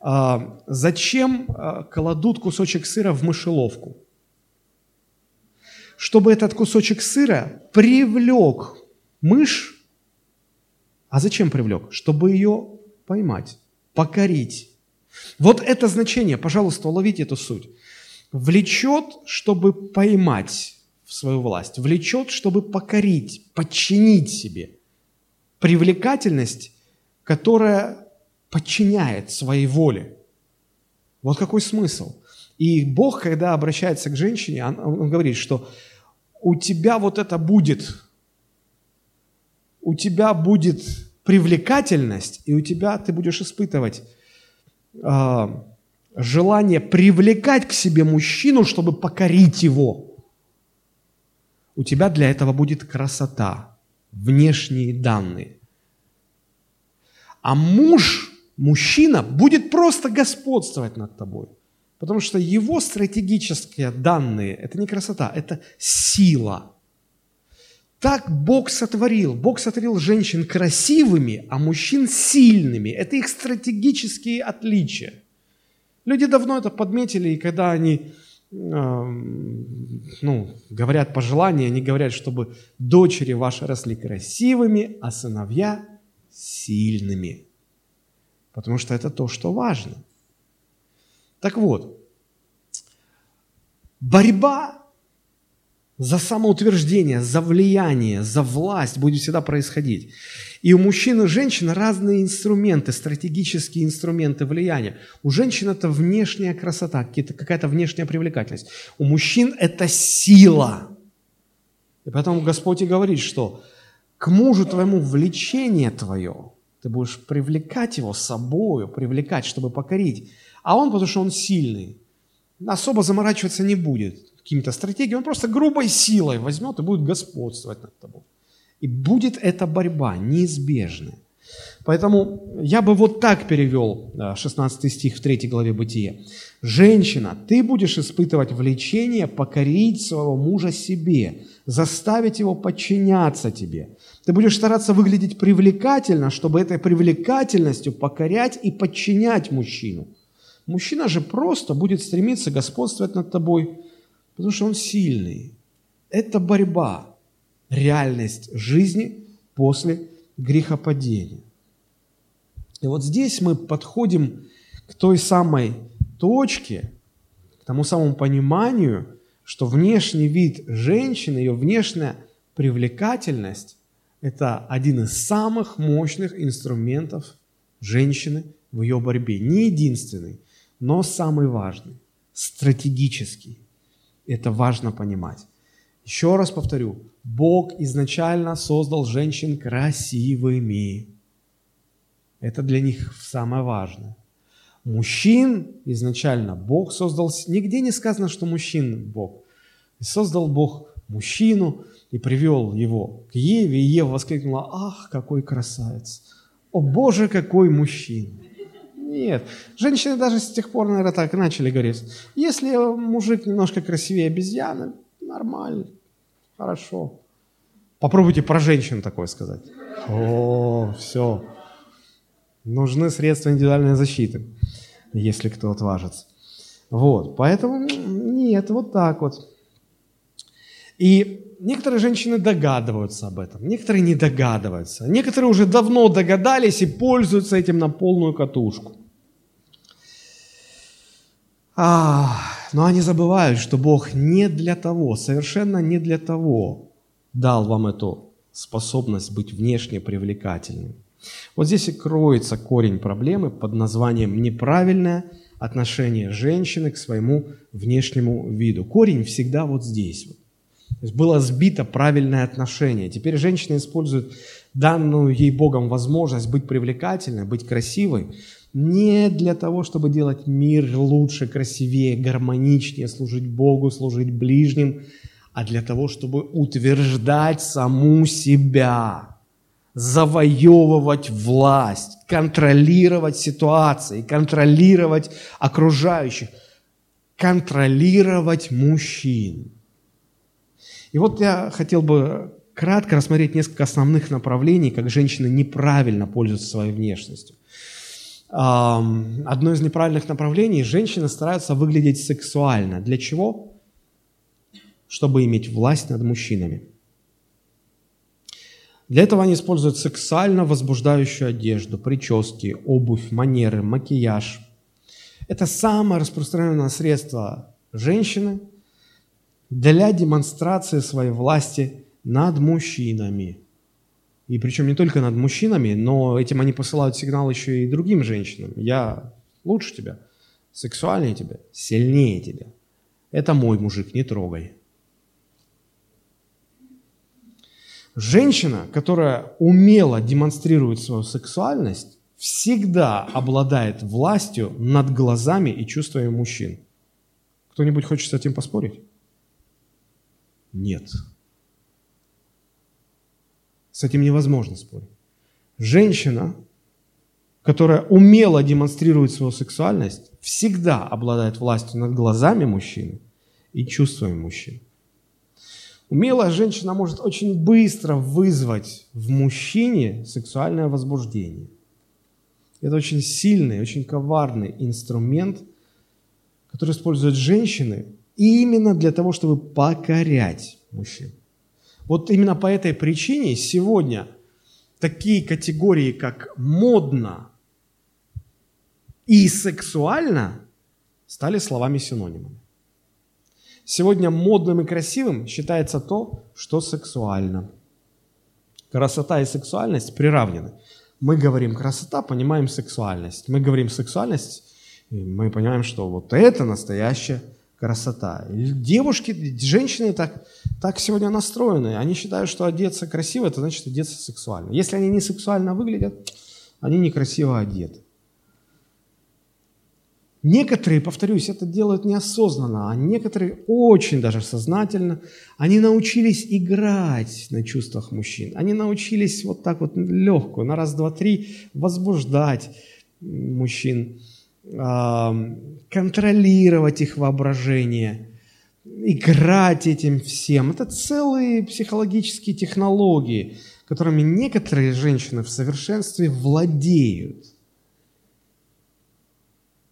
А, зачем а, кладут кусочек сыра в мышеловку? Чтобы этот кусочек сыра привлек мышь. А зачем привлек? Чтобы ее поймать, покорить. Вот это значение, пожалуйста, уловите эту суть. Влечет, чтобы поймать в свою власть. Влечет, чтобы покорить, подчинить себе. Привлекательность которая подчиняет своей воле. Вот какой смысл. И Бог, когда обращается к женщине, он, он говорит, что у тебя вот это будет, у тебя будет привлекательность, и у тебя ты будешь испытывать э, желание привлекать к себе мужчину, чтобы покорить его. У тебя для этого будет красота, внешние данные. А муж, мужчина, будет просто господствовать над тобой. Потому что его стратегические данные – это не красота, это сила. Так Бог сотворил. Бог сотворил женщин красивыми, а мужчин сильными. Это их стратегические отличия. Люди давно это подметили, и когда они ну, говорят пожелания, они говорят, чтобы дочери ваши росли красивыми, а сыновья сильными. Потому что это то, что важно. Так вот, борьба за самоутверждение, за влияние, за власть будет всегда происходить. И у мужчин и женщин разные инструменты, стратегические инструменты влияния. У женщин это внешняя красота, какая-то внешняя привлекательность. У мужчин это сила. И поэтому Господь и говорит, что к мужу твоему влечение твое, ты будешь привлекать его собою, привлекать, чтобы покорить. А он, потому что он сильный, особо заморачиваться не будет какими-то стратегиями, он просто грубой силой возьмет и будет господствовать над тобой. И будет эта борьба неизбежная. Поэтому я бы вот так перевел 16 стих в 3 главе Бытия. «Женщина, ты будешь испытывать влечение покорить своего мужа себе, заставить его подчиняться тебе. Ты будешь стараться выглядеть привлекательно, чтобы этой привлекательностью покорять и подчинять мужчину. Мужчина же просто будет стремиться господствовать над тобой, потому что он сильный. Это борьба реальность жизни после грехопадения. И вот здесь мы подходим к той самой точке, к тому самому пониманию, что внешний вид женщины, ее внешняя привлекательность – это один из самых мощных инструментов женщины в ее борьбе. Не единственный, но самый важный, стратегический. Это важно понимать. Еще раз повторю, Бог изначально создал женщин красивыми. Это для них самое важное. Мужчин изначально Бог создал, нигде не сказано, что мужчин Бог. Создал Бог мужчину и привел его к Еве, и Ева воскликнула, ах, какой красавец! О Боже, какой мужчина! Нет, женщины даже с тех пор, наверное, так начали говорить. Если мужик немножко красивее обезьяны, нормально, хорошо. Попробуйте про женщин такое сказать. О, все. Нужны средства индивидуальной защиты, если кто отважится. Вот, поэтому нет, вот так вот. И некоторые женщины догадываются об этом, некоторые не догадываются. Некоторые уже давно догадались и пользуются этим на полную катушку. А, но они забывают, что Бог не для того, совершенно не для того дал вам эту способность быть внешне привлекательным. Вот здесь и кроется корень проблемы под названием «неправильное отношение женщины к своему внешнему виду». Корень всегда вот здесь. То есть было сбито правильное отношение. Теперь женщина использует данную ей Богом возможность быть привлекательной, быть красивой, не для того, чтобы делать мир лучше, красивее, гармоничнее, служить Богу, служить ближним, а для того, чтобы утверждать саму себя, завоевывать власть, контролировать ситуации, контролировать окружающих, контролировать мужчин. И вот я хотел бы кратко рассмотреть несколько основных направлений, как женщины неправильно пользуются своей внешностью. Одно из неправильных направлений – женщины стараются выглядеть сексуально. Для чего? Чтобы иметь власть над мужчинами. Для этого они используют сексуально возбуждающую одежду, прически, обувь, манеры, макияж. Это самое распространенное средство женщины для демонстрации своей власти над мужчинами. И причем не только над мужчинами, но этим они посылают сигнал еще и другим женщинам. Я лучше тебя, сексуальнее тебя, сильнее тебя. Это мой мужик, не трогай. Женщина, которая умело демонстрирует свою сексуальность, всегда обладает властью над глазами и чувствами мужчин. Кто-нибудь хочет с этим поспорить? Нет. С этим невозможно спорить. Женщина, которая умело демонстрирует свою сексуальность, всегда обладает властью над глазами мужчины и чувствами мужчин. Умелая женщина может очень быстро вызвать в мужчине сексуальное возбуждение. Это очень сильный, очень коварный инструмент, который используют женщины именно для того, чтобы покорять мужчин. Вот именно по этой причине сегодня такие категории, как модно и сексуально, стали словами-синонимами. Сегодня модным и красивым считается то, что сексуально. Красота и сексуальность приравнены. Мы говорим красота, понимаем сексуальность. Мы говорим сексуальность, и мы понимаем, что вот это настоящая красота. Девушки, женщины так, так сегодня настроены. Они считают, что одеться красиво, это значит одеться сексуально. Если они не сексуально выглядят, они некрасиво одеты. Некоторые, повторюсь, это делают неосознанно, а некоторые очень даже сознательно. Они научились играть на чувствах мужчин. Они научились вот так вот легкую, на раз, два, три возбуждать мужчин, контролировать их воображение, играть этим всем. Это целые психологические технологии, которыми некоторые женщины в совершенстве владеют –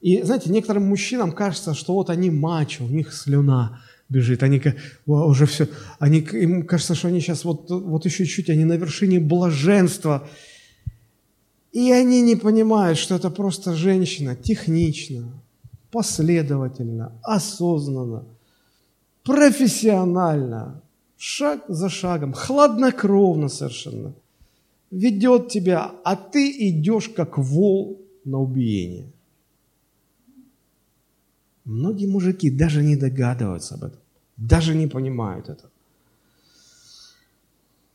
и, знаете, некоторым мужчинам кажется, что вот они мачо, у них слюна бежит, они уже все, они, им кажется, что они сейчас вот, вот еще чуть, они на вершине блаженства. И они не понимают, что это просто женщина технично, последовательно, осознанно, профессионально, шаг за шагом, хладнокровно совершенно ведет тебя, а ты идешь как вол на убиение. Многие мужики даже не догадываются об этом, даже не понимают это.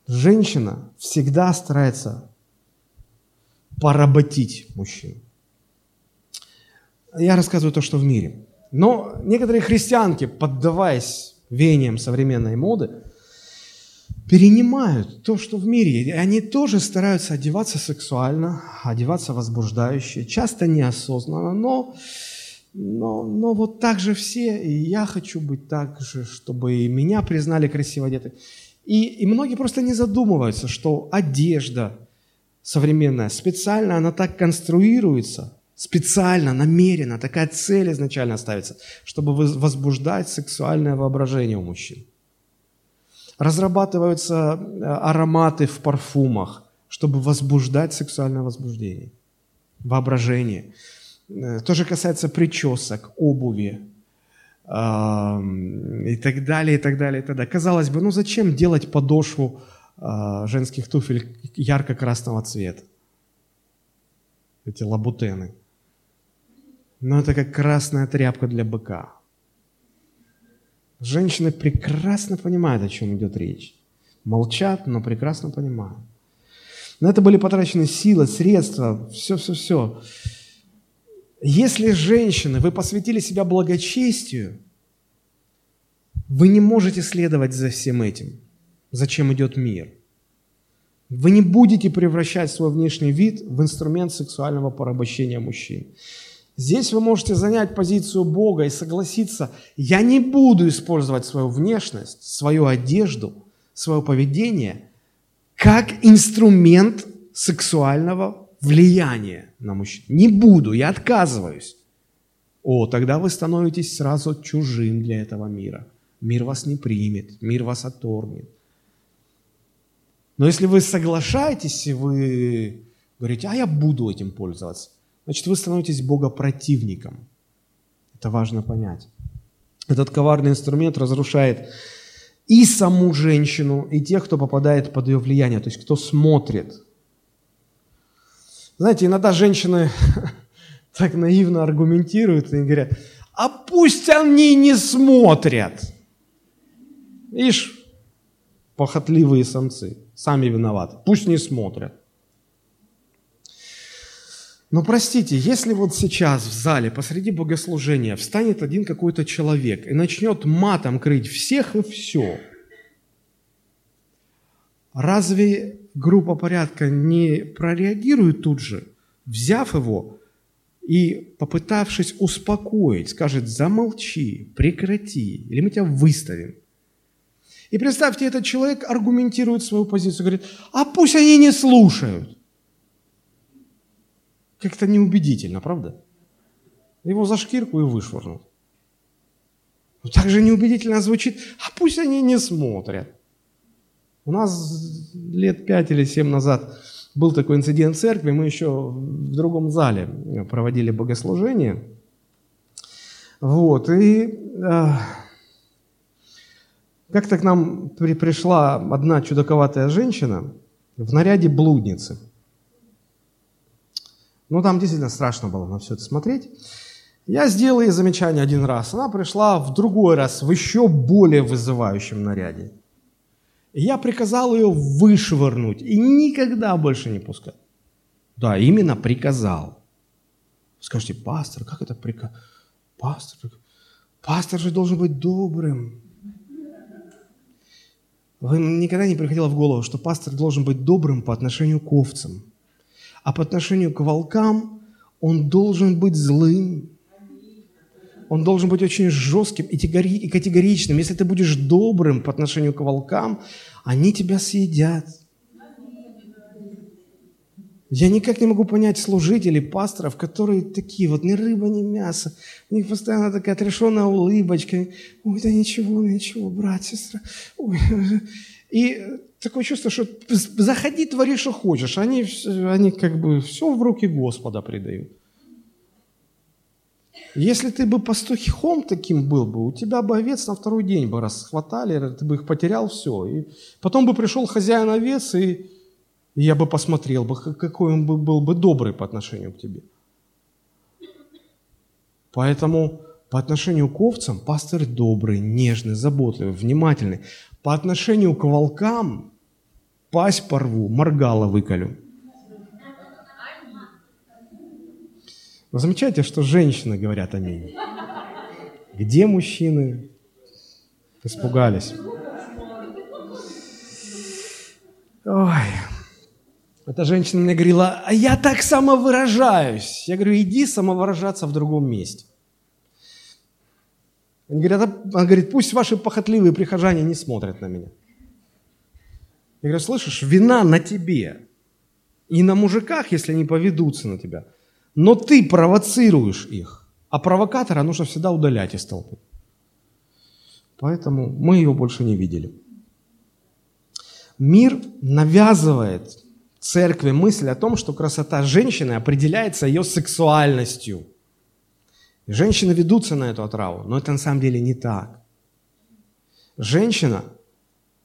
Женщина всегда старается поработить мужчину. Я рассказываю то, что в мире. Но некоторые христианки, поддаваясь веяниям современной моды, перенимают то, что в мире. И они тоже стараются одеваться сексуально, одеваться возбуждающе, часто неосознанно, но но, но вот так же все, и я хочу быть так же, чтобы и меня признали красиво одетой. И, и многие просто не задумываются, что одежда современная, специально она так конструируется, специально, намеренно, такая цель изначально ставится, чтобы возбуждать сексуальное воображение у мужчин. Разрабатываются э, ароматы в парфумах, чтобы возбуждать сексуальное возбуждение, воображение. Э, то же касается причесок, обуви и так далее, и так далее, и так далее. Казалось бы, ну зачем делать подошву женских туфель ярко-красного цвета? Эти лабутены. Но это как красная тряпка для быка. Женщины прекрасно понимают, о чем идет речь. Молчат, но прекрасно понимают. На это были потрачены силы, средства, все-все-все. Если, женщины, вы посвятили себя благочестию, вы не можете следовать за всем этим, зачем идет мир. Вы не будете превращать свой внешний вид в инструмент сексуального порабощения мужчин. Здесь вы можете занять позицию Бога и согласиться, я не буду использовать свою внешность, свою одежду, свое поведение как инструмент сексуального влияние на мужчин. Не буду, я отказываюсь. О, тогда вы становитесь сразу чужим для этого мира. Мир вас не примет, мир вас отторгнет. Но если вы соглашаетесь, и вы говорите, а я буду этим пользоваться, значит, вы становитесь богопротивником. Это важно понять. Этот коварный инструмент разрушает и саму женщину, и тех, кто попадает под ее влияние, то есть кто смотрит. Знаете, иногда женщины так наивно аргументируют и говорят, а пусть они не смотрят. Ишь, похотливые самцы, сами виноваты, пусть не смотрят. Но простите, если вот сейчас в зале посреди богослужения встанет один какой-то человек и начнет матом крыть всех и все, разве группа порядка не прореагирует тут же, взяв его и попытавшись успокоить, скажет, замолчи, прекрати, или мы тебя выставим. И представьте, этот человек аргументирует свою позицию, говорит, а пусть они не слушают. Как-то неубедительно, правда? Его за шкирку и вышвырнут. Но также неубедительно звучит, а пусть они не смотрят. У нас лет пять или семь назад был такой инцидент в церкви, мы еще в другом зале проводили богослужение. Вот, и э, как-то к нам при, пришла одна чудаковатая женщина в наряде блудницы – ну, там действительно страшно было на все это смотреть. Я сделал ей замечание один раз. Она пришла в другой раз в еще более вызывающем наряде. Я приказал ее вышвырнуть и никогда больше не пускать. Да, именно приказал. Скажите, пастор, как это приказ? Пастор, пастор же должен быть добрым. Вы никогда не приходило в голову, что пастор должен быть добрым по отношению к овцам? А по отношению к волкам он должен быть злым. Он должен быть очень жестким и категоричным. Если ты будешь добрым по отношению к волкам, они тебя съедят. Я никак не могу понять служителей, пасторов, которые такие вот, ни рыба, ни мясо. У них постоянно такая отрешенная улыбочка. Ой, да ничего, ничего, брат, сестра. Ой. И такое чувство, что заходи, твори, что хочешь. Они, они как бы все в руки Господа предают. Если ты бы пастухом таким был бы, у тебя бы овец на второй день бы расхватали, ты бы их потерял, все. И потом бы пришел хозяин овец, и, и я бы посмотрел бы, какой он бы, был бы добрый по отношению к тебе. Поэтому по отношению к овцам пастор добрый, нежный, заботливый, внимательный. По отношению к волкам пасть порву, моргало выколю. Вы замечаете, что женщины говорят аминь? Где мужчины? Испугались. Ой. Эта женщина мне говорила, а я так самовыражаюсь. Я говорю, иди самовыражаться в другом месте. Они говорят, она говорит, пусть ваши похотливые прихожане не смотрят на меня. Я говорю, слышишь, вина на тебе. И на мужиках, если они поведутся на тебя. Но ты провоцируешь их. А провокатора нужно всегда удалять из толпы. Поэтому мы ее больше не видели. Мир навязывает церкви мысль о том, что красота женщины определяется ее сексуальностью. И женщины ведутся на эту отраву, но это на самом деле не так. Женщина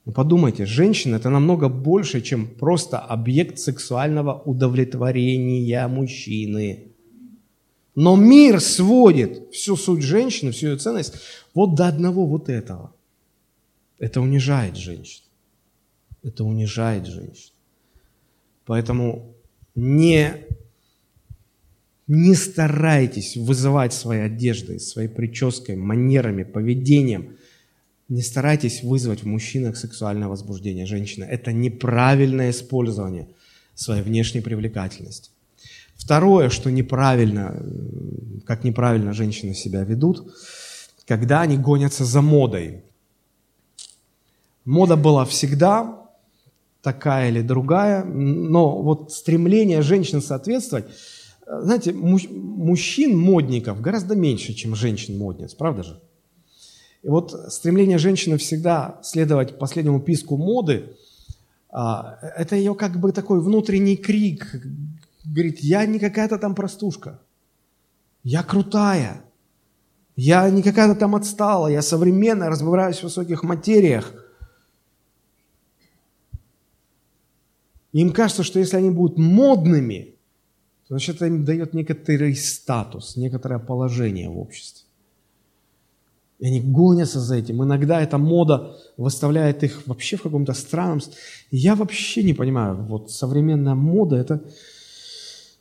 ну, подумайте, женщина – это намного больше, чем просто объект сексуального удовлетворения мужчины. Но мир сводит всю суть женщины, всю ее ценность вот до одного вот этого. Это унижает женщин. Это унижает женщин. Поэтому не, не старайтесь вызывать своей одеждой, своей прической, манерами, поведением – не старайтесь вызвать в мужчинах сексуальное возбуждение женщины. Это неправильное использование своей внешней привлекательности. Второе, что неправильно, как неправильно женщины себя ведут, когда они гонятся за модой. Мода была всегда такая или другая, но вот стремление женщин соответствовать, знаете, мужчин-модников гораздо меньше, чем женщин-модниц, правда же? И вот стремление женщины всегда следовать последнему писку моды, а, это ее как бы такой внутренний крик. Говорит, я не какая-то там простушка, я крутая, я не какая-то там отстала, я современная, разбираюсь в высоких материях. Им кажется, что если они будут модными, то значит это им дает некоторый статус, некоторое положение в обществе. И они гонятся за этим. Иногда эта мода выставляет их вообще в каком-то странном... Я вообще не понимаю, вот современная мода – это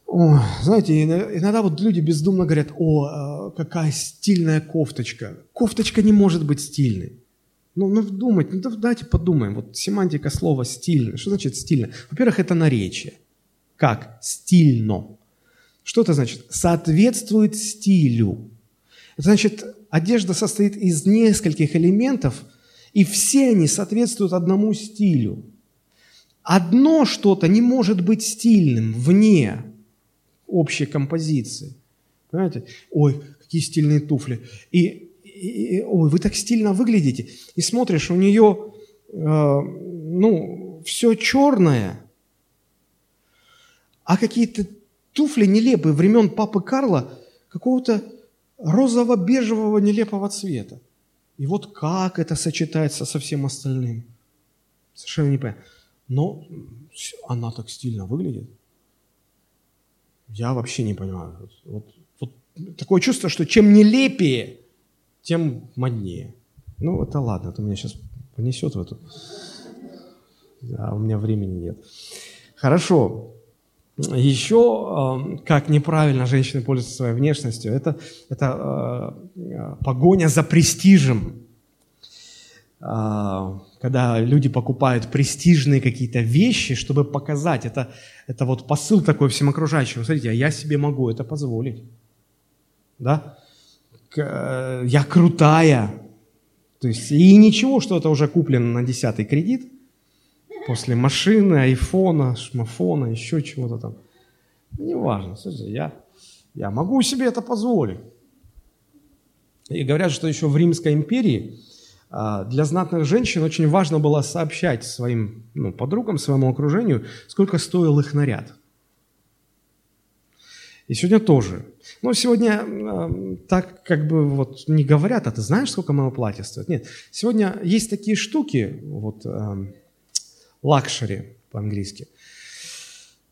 о, знаете, иногда вот люди бездумно говорят, о, а, какая стильная кофточка. Кофточка не может быть стильной. Ну, ну думать, ну давайте подумаем. Вот семантика слова стильно. Что значит стильно? Во-первых, это наречие. Как? Стильно. Что это значит? Соответствует стилю. Это значит, одежда состоит из нескольких элементов, и все они соответствуют одному стилю. Одно что-то не может быть стильным вне общей композиции. Понимаете? Ой, какие стильные туфли. И, и, ой, вы так стильно выглядите. И смотришь, у нее, э, ну, все черное, а какие-то туфли нелепые времен папы Карла какого-то розово-бежевого нелепого цвета. И вот как это сочетается со всем остальным? Совершенно непонятно. Но она так стильно выглядит. Я вообще не понимаю. Вот, вот такое чувство, что чем нелепее, тем моднее. Ну, это ладно, это меня сейчас понесет в эту... А у меня времени нет. Хорошо. Еще, как неправильно женщины пользуются своей внешностью, это, это э, погоня за престижем. А, когда люди покупают престижные какие-то вещи, чтобы показать, это, это вот посыл такой всем окружающим. Смотрите, а я себе могу это позволить. Да? Э, я крутая. То есть, и ничего, что это уже куплено на десятый кредит, после машины, айфона, шмафона, еще чего-то там. Неважно, слушайте, я, я могу себе это позволить. И говорят, что еще в Римской империи а, для знатных женщин очень важно было сообщать своим ну, подругам, своему окружению, сколько стоил их наряд. И сегодня тоже. Но сегодня э, так как бы вот не говорят, а ты знаешь, сколько мое платье стоит? Нет. Сегодня есть такие штуки, вот luxury э, по-английски.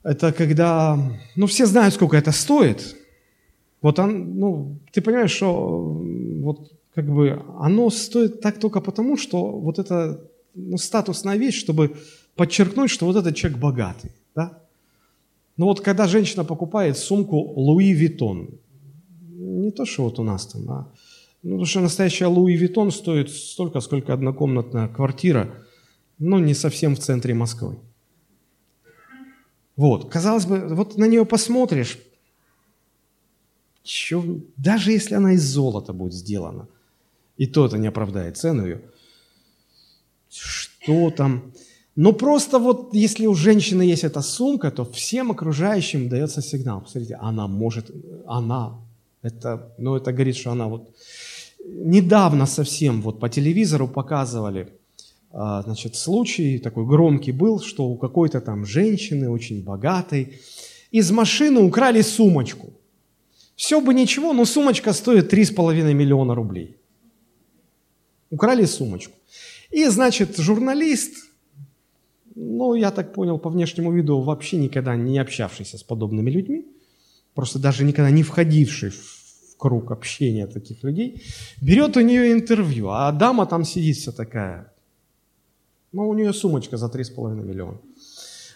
Это когда, ну все знают, сколько это стоит. Вот он, ну, ты понимаешь, что вот как бы оно стоит так только потому, что вот это ну, статусная вещь, чтобы подчеркнуть, что вот этот человек богатый. Но вот когда женщина покупает сумку Louis Vuitton, не то, что вот у нас там, а ну, потому что настоящая Louis Vuitton стоит столько, сколько однокомнатная квартира, но не совсем в центре Москвы. Вот, казалось бы, вот на нее посмотришь, чё, даже если она из золота будет сделана, и то это не оправдает цену ее. Что там? Но просто вот если у женщины есть эта сумка, то всем окружающим дается сигнал. Посмотрите, она может, она, это, ну это говорит, что она вот... Недавно совсем вот по телевизору показывали, а, значит, случай такой громкий был, что у какой-то там женщины, очень богатой, из машины украли сумочку. Все бы ничего, но сумочка стоит 3,5 миллиона рублей. Украли сумочку. И, значит, журналист, ну, я так понял, по внешнему виду, вообще никогда не общавшийся с подобными людьми, просто даже никогда не входивший в круг общения таких людей, берет у нее интервью, а дама там сидит вся такая, ну, у нее сумочка за 3,5 миллиона.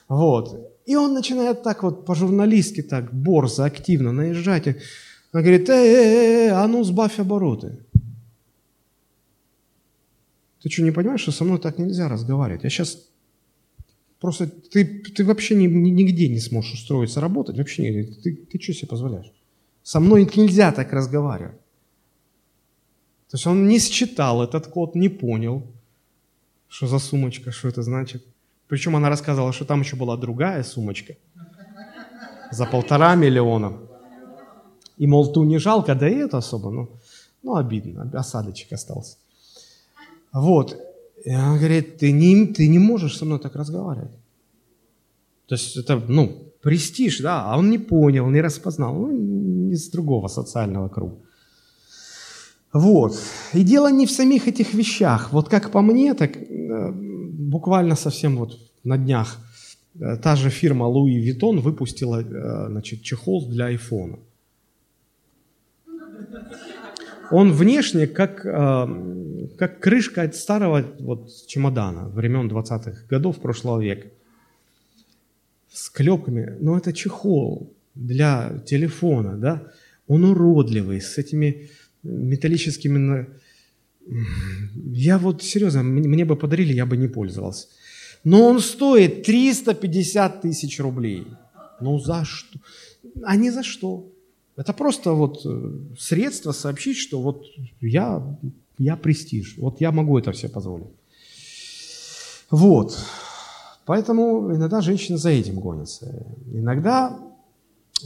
Вот. И он начинает так вот по-журналистски так борзо, активно наезжать. Он говорит, э, э, э, э а ну сбавь обороты. Ты что, не понимаешь, что со мной так нельзя разговаривать? Я сейчас просто... Ты, ты вообще ни, ни, нигде не сможешь устроиться работать. Вообще нигде. Ты, ты что себе позволяешь? Со мной нельзя так разговаривать. То есть он не считал этот код, не понял, что за сумочка, что это значит. Причем она рассказывала, что там еще была другая сумочка за полтора миллиона. И, мол, ту не жалко, да и это особо, ну, ну обидно, осадочек остался. Вот. И он говорит, ты не, ты не можешь со мной так разговаривать. То есть это, ну, престиж, да, а он не понял, не распознал, ну, из другого социального круга. Вот. И дело не в самих этих вещах. Вот как по мне, так э, буквально совсем вот на днях Э, та же фирма Louis Vuitton выпустила э, значит, чехол для айфона. Он внешне как, как крышка от старого вот, чемодана времен 20-х годов прошлого века. С клепками. Но это чехол для телефона, да? Он уродливый, с этими металлическими... Я вот серьезно, мне бы подарили, я бы не пользовался. Но он стоит 350 тысяч рублей. Ну за что? А не за что. Это просто вот э, средство сообщить, что вот я, я престиж, вот я могу это все позволить. Вот. Поэтому иногда женщины за этим гонятся. Иногда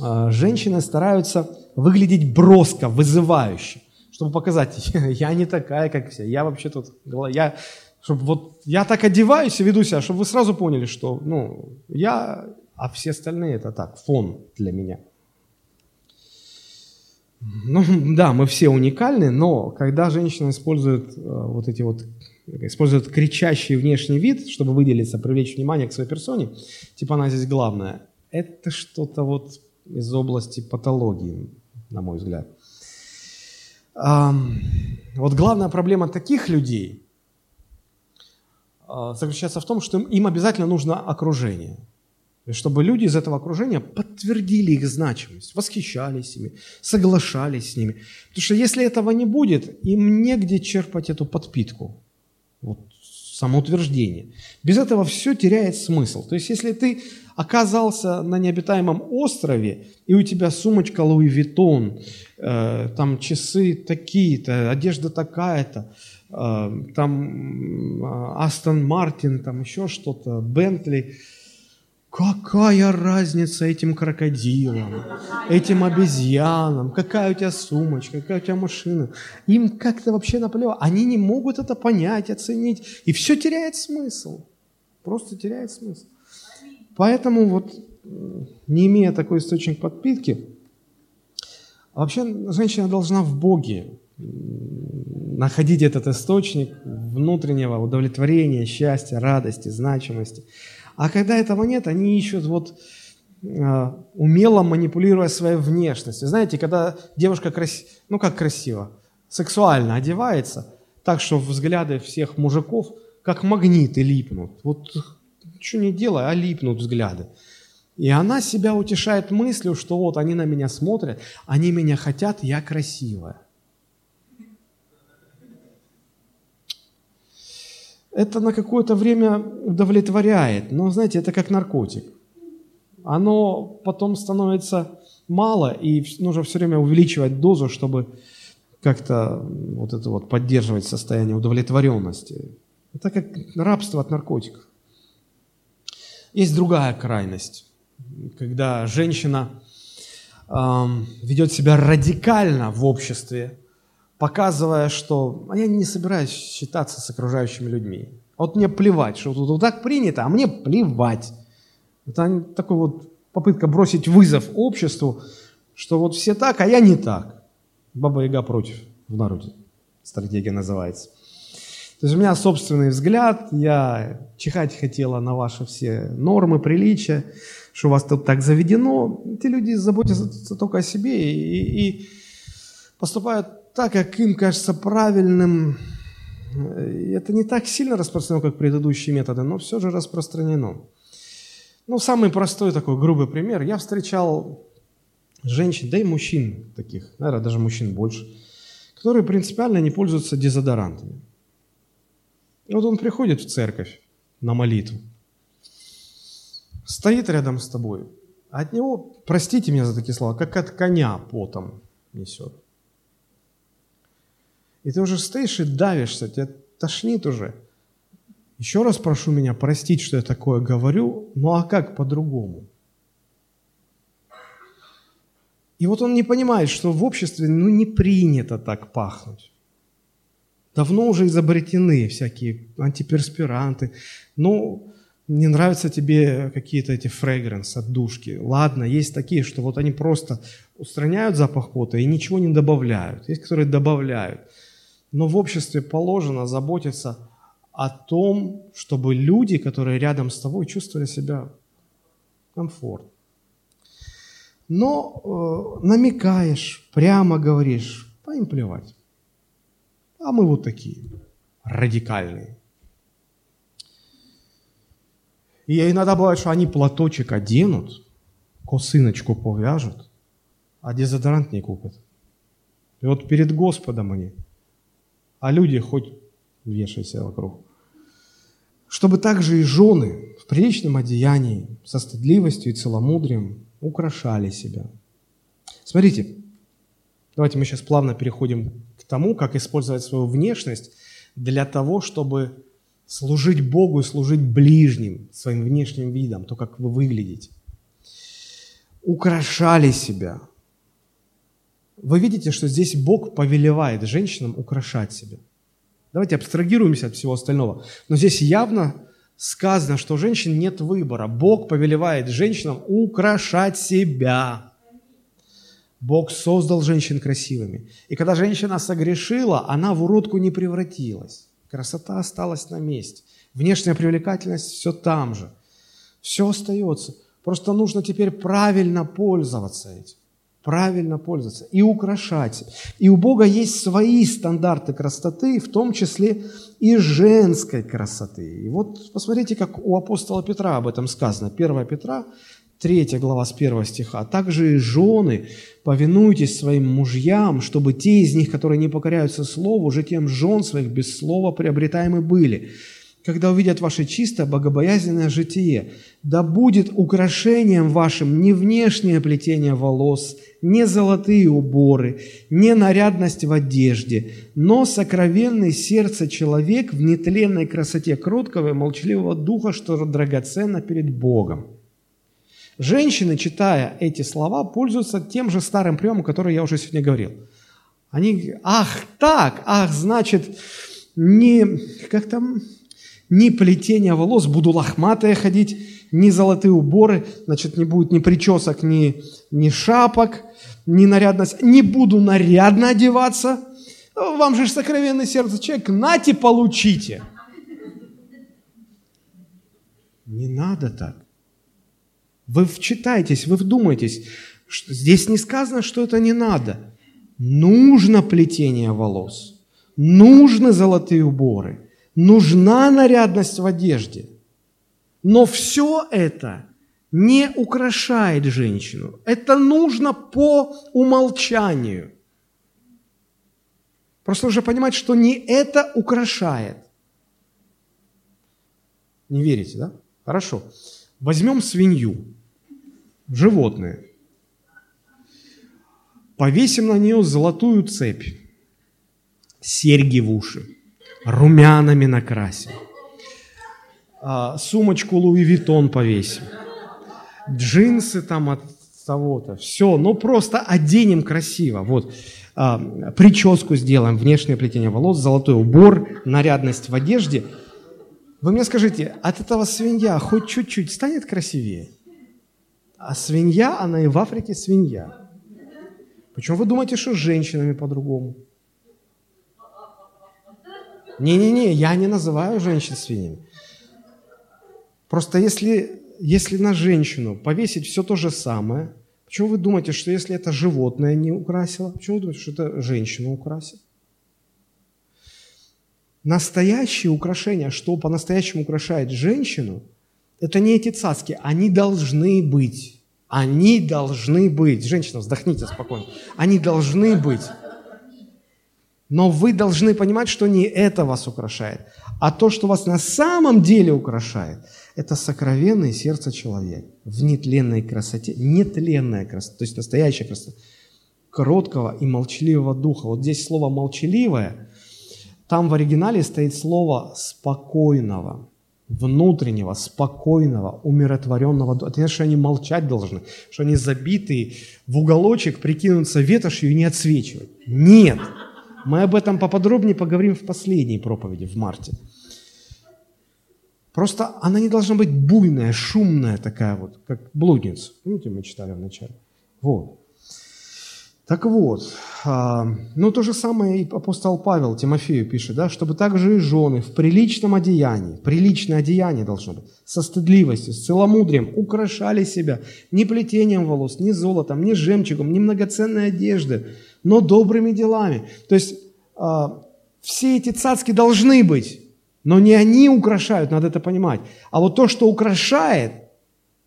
э, женщины стараются выглядеть броско, вызывающе, чтобы показать, я не такая, как все, я вообще тут, я, чтобы вот я так одеваюсь и веду себя, чтобы вы сразу поняли, что, ну, я, а все остальные это так, фон для меня. Ну, да, мы все уникальны, но когда женщина использует э, вот эти вот, использует кричащий внешний вид, чтобы выделиться, привлечь внимание к своей персоне, типа она здесь главная, это что-то вот из области патологии, на мой взгляд. Вот главная проблема таких людей а, заключается в том, что им обязательно нужно окружение. Чтобы люди из этого окружения подтвердили их значимость, восхищались ими, соглашались с ними. Потому что если этого не будет, им негде черпать эту подпитку, вот, самоутверждение. Без этого все теряет смысл. То есть если ты оказался на необитаемом острове, и у тебя сумочка Луи Виттон, э, там часы такие-то, одежда такая-то, э, там Астон Мартин, там еще что-то, Бентли, Какая разница этим крокодилам, этим обезьянам, какая у тебя сумочка, какая у тебя машина. Им как-то вообще наплевать. Они не могут это понять, оценить. И все теряет смысл. Просто теряет смысл. Поэтому вот, не имея такой источник подпитки, вообще женщина должна в Боге находить этот источник внутреннего удовлетворения, счастья, радости, значимости. А когда этого нет, они ищут вот а, умело манипулируя своей внешностью. Знаете, когда девушка красиво, ну как красиво, сексуально одевается, так что взгляды всех мужиков как магниты липнут. Вот что не делай, а липнут взгляды. И она себя утешает мыслью, что вот они на меня смотрят, они меня хотят, я красивая. Это на какое-то время удовлетворяет, но, знаете, это как наркотик. Оно потом становится мало, и нужно все время увеличивать дозу, чтобы как-то вот это вот поддерживать состояние удовлетворенности. Это как рабство от наркотиков. Есть другая крайность, когда женщина э, ведет себя радикально в обществе, показывая, что а я не собираюсь считаться с окружающими людьми. Вот мне плевать, что тут вот так принято, а мне плевать. Это такой вот попытка бросить вызов обществу, что вот все так, а я не так. Баба Яга против в народе. Стратегия называется. То есть у меня собственный взгляд, я чихать хотела на ваши все нормы, приличия, что у вас тут так заведено. Эти люди заботятся только о себе и, и поступают так, как им кажется правильным. Это не так сильно распространено, как предыдущие методы, но все же распространено. Ну, самый простой такой грубый пример. Я встречал женщин, да и мужчин таких, наверное, даже мужчин больше, которые принципиально не пользуются дезодорантами. И вот он приходит в церковь на молитву, стоит рядом с тобой, а от него, простите меня за такие слова, как от коня потом несет. И ты уже стоишь и давишься, тебя тошнит уже. Еще раз прошу меня простить, что я такое говорю, ну а как по-другому? И вот он не понимает, что в обществе ну, не принято так пахнуть. Давно уже изобретены всякие антиперспиранты. Ну, не нравятся тебе какие-то эти фрегранс, отдушки. Ладно, есть такие, что вот они просто устраняют запах пота и ничего не добавляют. Есть, которые добавляют. Но в обществе положено заботиться о том, чтобы люди, которые рядом с тобой, чувствовали себя комфорт. Но э, намекаешь, прямо говоришь, им плевать. А мы вот такие, радикальные. И иногда бывает, что они платочек оденут, косыночку повяжут, а дезодорант не купят. И вот перед Господом они. А люди хоть вешайся вокруг. Чтобы также и жены в приличном одеянии, со стыдливостью и целомудрием украшали себя. Смотрите, давайте мы сейчас плавно переходим к тому, как использовать свою внешность для того, чтобы служить Богу и служить ближним своим внешним видом, то, как вы выглядите. Украшали себя. Вы видите, что здесь Бог повелевает женщинам украшать себя. Давайте абстрагируемся от всего остального. Но здесь явно сказано, что у женщин нет выбора. Бог повелевает женщинам украшать себя. Бог создал женщин красивыми. И когда женщина согрешила, она в уродку не превратилась. Красота осталась на месте. Внешняя привлекательность все там же. Все остается. Просто нужно теперь правильно пользоваться этим. Правильно пользоваться и украшать. И у Бога есть свои стандарты красоты, в том числе и женской красоты. И вот посмотрите, как у апостола Петра об этом сказано. 1 Петра, 3 глава с 1 стиха. «А также и жены, повинуйтесь своим мужьям, чтобы те из них, которые не покоряются слову, уже тем жен своих без слова приобретаемы были, когда увидят ваше чистое, богобоязненное житие. Да будет украшением вашим не внешнее плетение волос, не золотые уборы, не нарядность в одежде, но сокровенный сердце человек в нетленной красоте кроткого и молчаливого духа, что драгоценно перед Богом. Женщины, читая эти слова, пользуются тем же старым приемом, который я уже сегодня говорил. Они, ах так, ах, значит, не, как там, ни плетение волос, буду лохматая ходить, ни золотые уборы, значит, не будет ни причесок, ни, ни шапок, ни нарядность, не буду нарядно одеваться. Вам же сокровенное сердце человек, нате, получите. Не надо так. Вы вчитайтесь, вы вдумайтесь. Здесь не сказано, что это не надо. Нужно плетение волос, нужны золотые уборы, нужна нарядность в одежде. Но все это не украшает женщину. Это нужно по умолчанию. Просто уже понимать, что не это украшает. Не верите, да? Хорошо. Возьмем свинью, животное. Повесим на нее золотую цепь, серьги в уши, румянами накрасим, а, сумочку Луи Виттон повесим, джинсы там от того-то, все, ну просто оденем красиво, вот, а, прическу сделаем, внешнее плетение волос, золотой убор, нарядность в одежде – вы мне скажите, от этого свинья хоть чуть-чуть станет красивее? А свинья, она и в Африке свинья. Почему вы думаете, что с женщинами по-другому? Не-не-не, я не называю женщин свиньями. Просто если, если на женщину повесить все то же самое, почему вы думаете, что если это животное не украсило, почему вы думаете, что это женщину украсит? Настоящие украшения, что по-настоящему украшает женщину, это не эти цацки, они должны быть. Они должны быть. Женщина, вздохните спокойно. Они должны быть. Но вы должны понимать, что не это вас украшает, а то, что вас на самом деле украшает, это сокровенное сердце человека в нетленной красоте, нетленная красота, то есть настоящая красота, кроткого и молчаливого духа. Вот здесь слово «молчаливое» Там в оригинале стоит слово «спокойного», внутреннего, спокойного, умиротворенного. Это значит, что они молчать должны, что они забитые в уголочек, прикинуться ветошью и не отсвечивать. Нет! Мы об этом поподробнее поговорим в последней проповеди в марте. Просто она не должна быть буйная, шумная такая вот, как блудница. Помните, мы читали вначале? Вот. Так вот, а, ну то же самое и апостол Павел Тимофею пишет, да, чтобы также и жены в приличном одеянии, приличное одеяние должно быть, со стыдливостью, с целомудрием украшали себя не плетением волос, не золотом, не жемчугом, не многоценной одежды, но добрыми делами. То есть а, все эти цацки должны быть, но не они украшают, надо это понимать. А вот то, что украшает,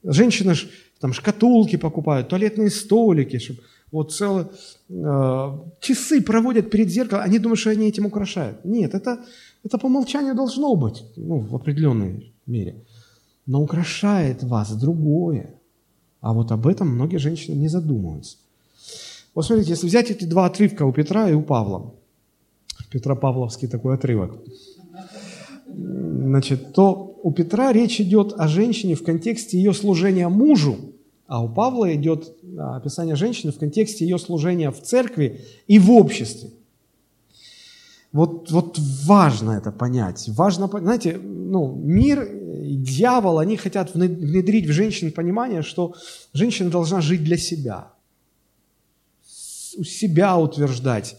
женщины там шкатулки покупают, туалетные столики, чтобы вот целые э, часы проводят перед зеркалом, они думают, что они этим украшают. Нет, это, это по умолчанию должно быть, ну, в определенной мере. Но украшает вас другое. А вот об этом многие женщины не задумываются. Вот смотрите, если взять эти два отрывка у Петра и у Павла, Петропавловский такой отрывок, значит, то у Петра речь идет о женщине в контексте ее служения мужу, а у Павла идет а, описание женщины в контексте ее служения в церкви и в обществе. Вот, вот важно это понять. Важно, знаете, ну, мир и дьявол, они хотят внедрить в женщин понимание, что женщина должна жить для себя, у себя утверждать,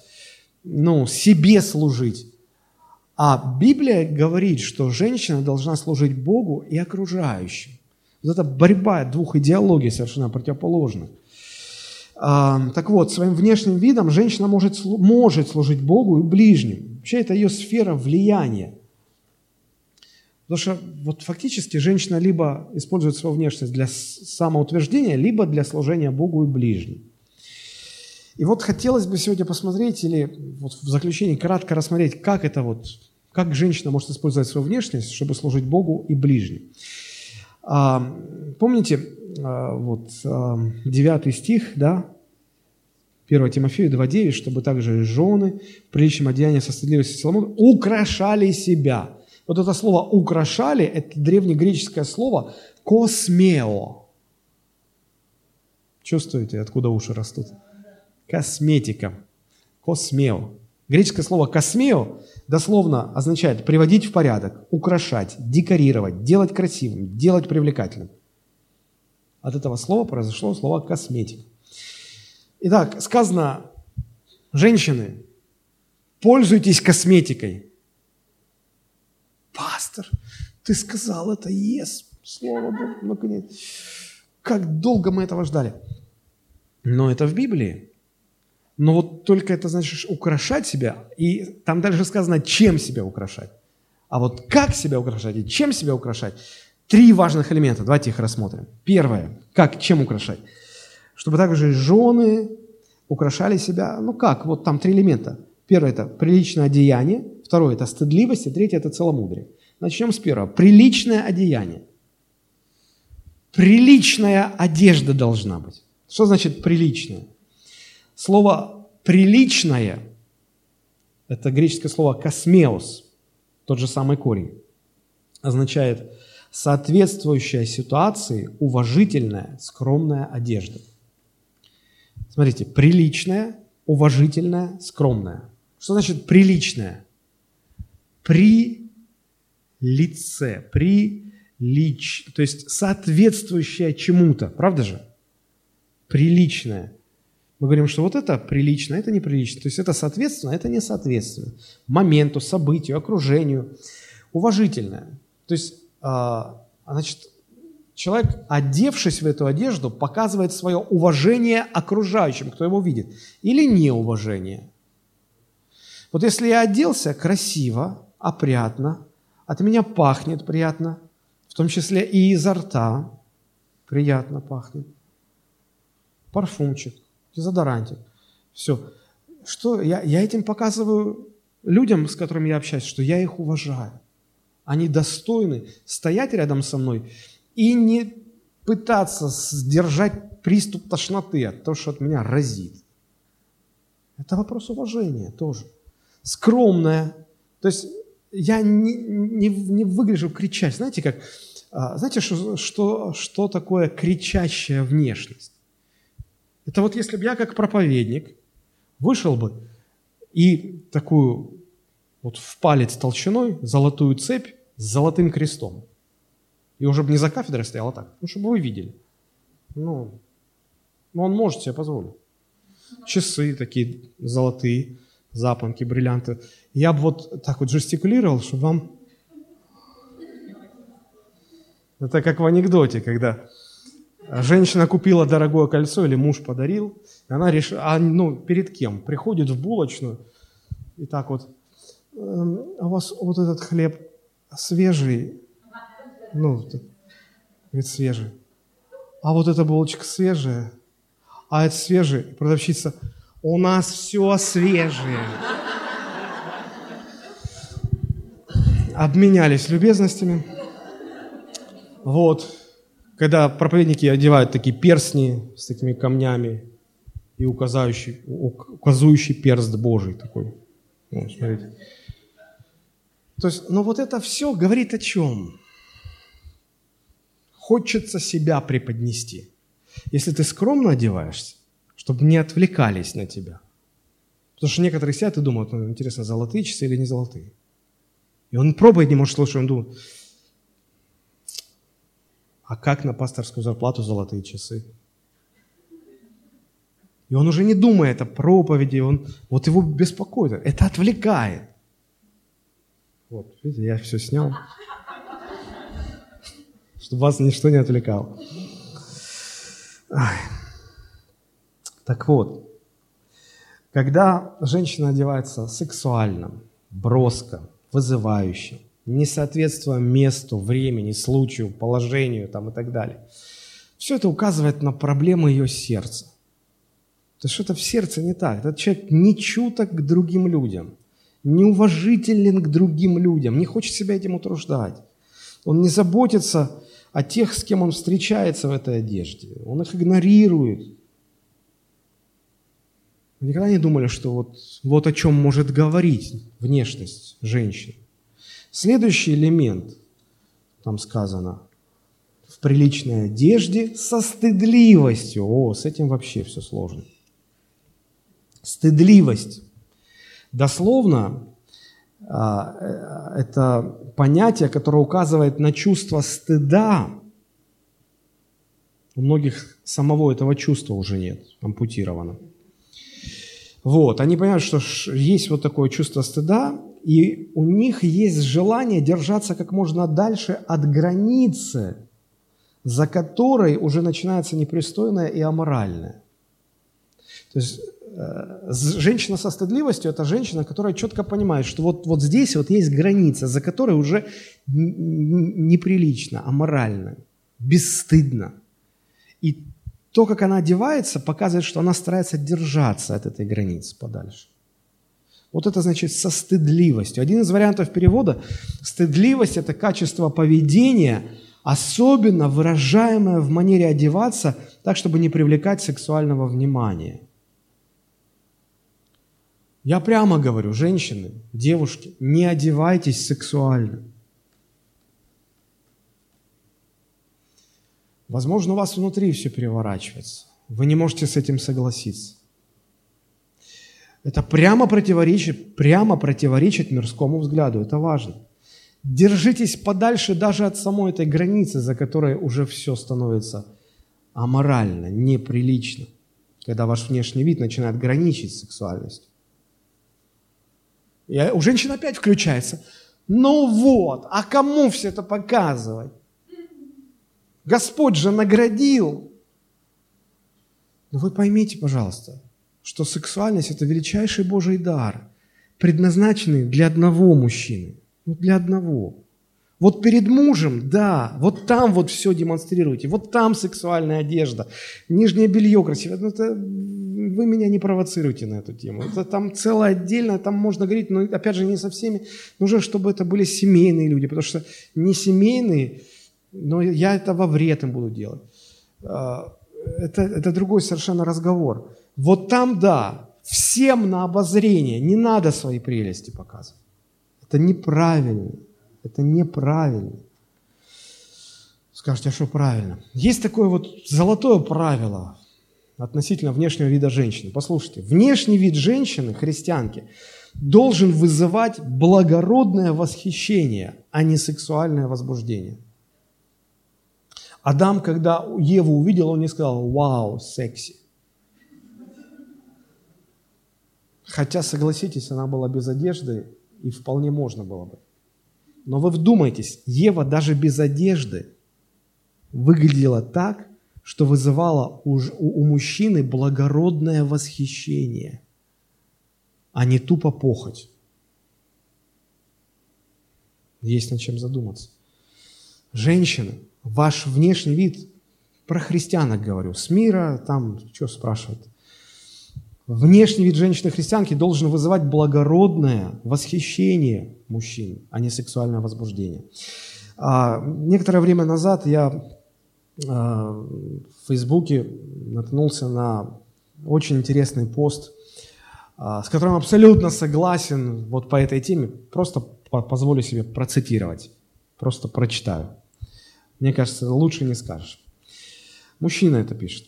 ну, себе служить. А Библия говорит, что женщина должна служить Богу и окружающим. Вот это борьба двух идеологий совершенно противоположных. А, так вот, своим внешним видом женщина может, может служить Богу и ближним. Вообще это ее сфера влияния. Потому что вот фактически женщина либо использует свою внешность для самоутверждения, либо для служения Богу и ближним. И вот хотелось бы сегодня посмотреть или вот в заключении кратко рассмотреть, как это вот, как женщина может использовать свою внешность, чтобы служить Богу и ближним. А, помните, а, вот 9 а, стих, да, 1 Тимофею 2.9, чтобы также жены в приличном одеянии со стыдливостью Соломона украшали себя. Вот это слово «украшали» – это древнегреческое слово «космео». Чувствуете, откуда уши растут? Косметика. Космео. Греческое слово «космео» дословно означает приводить в порядок, украшать, декорировать, делать красивым, делать привлекательным. От этого слова произошло слово «косметик». Итак, сказано, женщины, пользуйтесь косметикой. Пастор, ты сказал это, ес, слава Богу, наконец. Как долго мы этого ждали. Но это в Библии. Но вот только это значит украшать себя, и там дальше сказано, чем себя украшать. А вот как себя украшать и чем себя украшать, три важных элемента. Давайте их рассмотрим. Первое, как, чем украшать. Чтобы также жены украшали себя, ну как, вот там три элемента. Первое – это приличное одеяние, второе – это стыдливость, и третье – это целомудрие. Начнем с первого. Приличное одеяние. Приличная одежда должна быть. Что значит приличная? Слово «приличное» – это греческое слово «космеос», тот же самый корень, означает соответствующая ситуации уважительная, скромная одежда. Смотрите, приличная, уважительная, скромная. Что значит приличная? При лице, при лич, то есть соответствующая чему-то, правда же? Приличная. Мы говорим, что вот это прилично, это неприлично. То есть это соответственно, это не соответственно. Моменту, событию, окружению. Уважительное. То есть, а, значит, человек, одевшись в эту одежду, показывает свое уважение окружающим, кто его видит, или неуважение. Вот если я оделся красиво, опрятно, от меня пахнет приятно, в том числе и изо рта приятно пахнет, парфумчик, дезодорантик. Все. Что я, я этим показываю людям, с которыми я общаюсь, что я их уважаю. Они достойны стоять рядом со мной и не пытаться сдержать приступ тошноты от того, что от меня разит. Это вопрос уважения тоже. Скромная. То есть я не, не, не выгляжу кричать. Знаете, как, а, знаете, что, что, что такое кричащая внешность? Это вот если бы я как проповедник вышел бы и такую вот в палец толщиной золотую цепь с золотым крестом. И уже бы не за кафедрой стоял, а так, ну, чтобы вы видели. Ну, ну он может себе позволить. часы такие золотые, запонки, бриллианты. Я бы вот так вот жестикулировал, чтобы вам... Это как в анекдоте, когда женщина купила дорогое кольцо или муж подарил, и она решила, а ну перед кем? Приходит в булочную и так вот, «Эм, а у вас вот этот хлеб свежий, ну, говорит, свежий. А вот эта булочка свежая, а это свежий. Продавщица, у нас все свежее. Обменялись любезностями. Вот. Когда проповедники одевают такие перстни с такими камнями и указывающий, указывающий перст Божий такой. Вот, смотрите. То есть, но вот это все говорит о чем? Хочется себя преподнести. Если ты скромно одеваешься, чтобы не отвлекались на тебя. Потому что некоторые сидят и думают, ну, интересно, золотые часы или не золотые. И он пробует, не может слушать, он думает, а как на пасторскую зарплату золотые часы? И он уже не думает о проповеди, он, вот его беспокоит, это отвлекает. Вот, видите, я все снял, чтобы вас ничто не отвлекало. Так вот, когда женщина одевается сексуально, броско, вызывающе, не соответствуя месту, времени, случаю, положению там, и так далее, все это указывает на проблемы ее сердца. То что-то в сердце не так. Этот человек не чуток к другим людям, неуважителен к другим людям, не хочет себя этим утруждать. Он не заботится о тех, с кем он встречается в этой одежде. Он их игнорирует. Вы никогда не думали, что вот, вот о чем может говорить внешность женщины? Следующий элемент, там сказано, в приличной одежде со стыдливостью. О, с этим вообще все сложно. Стыдливость. Дословно а, э, это понятие, которое указывает на чувство стыда. У многих самого этого чувства уже нет, ампутировано. Вот, они понимают, что есть вот такое чувство стыда, и у них есть желание держаться как можно дальше от границы, за которой уже начинается непристойное и аморальное. То есть э, женщина со стыдливостью – это женщина, которая четко понимает, что вот, вот здесь вот есть граница, за которой уже неприлично, аморально, бесстыдно. И то, как она одевается, показывает, что она старается держаться от этой границы подальше. Вот это значит со стыдливостью. Один из вариантов перевода – стыдливость – это качество поведения, особенно выражаемое в манере одеваться, так, чтобы не привлекать сексуального внимания. Я прямо говорю, женщины, девушки, не одевайтесь сексуально. Возможно, у вас внутри все переворачивается. Вы не можете с этим согласиться. Это прямо противоречит, прямо противоречит мирскому взгляду. Это важно. Держитесь подальше даже от самой этой границы, за которой уже все становится аморально, неприлично, когда ваш внешний вид начинает граничить с сексуальностью. И у женщин опять включается. Ну вот, а кому все это показывать? Господь же наградил. Но вы поймите, пожалуйста, что сексуальность – это величайший Божий дар, предназначенный для одного мужчины. Ну, для одного. Вот перед мужем, да, вот там вот все демонстрируйте, вот там сексуальная одежда, нижнее белье красивое. Ну, это, вы меня не провоцируйте на эту тему. Это там целое отдельно, там можно говорить, но опять же не со всеми. Нужно, чтобы это были семейные люди, потому что не семейные – но я это во вред им буду делать. А, это, это другой совершенно разговор. Вот там, да, всем на обозрение, не надо свои прелести показывать. Это неправильно. Это неправильно. Скажете, а что правильно? Есть такое вот золотое правило относительно внешнего вида женщины. Послушайте, внешний вид женщины, христианки, должен вызывать благородное восхищение, а не сексуальное возбуждение. Адам, когда Еву увидел, он не сказал «Вау, секси». Хотя, согласитесь, она была без одежды, и вполне можно было бы. Но вы вдумайтесь, Ева даже без одежды выглядела так, что вызывало у, у мужчины благородное восхищение, а не тупо похоть. Есть над чем задуматься. Женщины, ваш внешний вид, про христианок говорю, с мира, там, что спрашивать, Внешний вид женщины-христианки должен вызывать благородное восхищение мужчин, а не сексуальное возбуждение. А, некоторое время назад я а, в Фейсбуке наткнулся на очень интересный пост, а, с которым абсолютно согласен вот по этой теме. Просто позволю себе процитировать, просто прочитаю. Мне кажется, лучше не скажешь. Мужчина это пишет.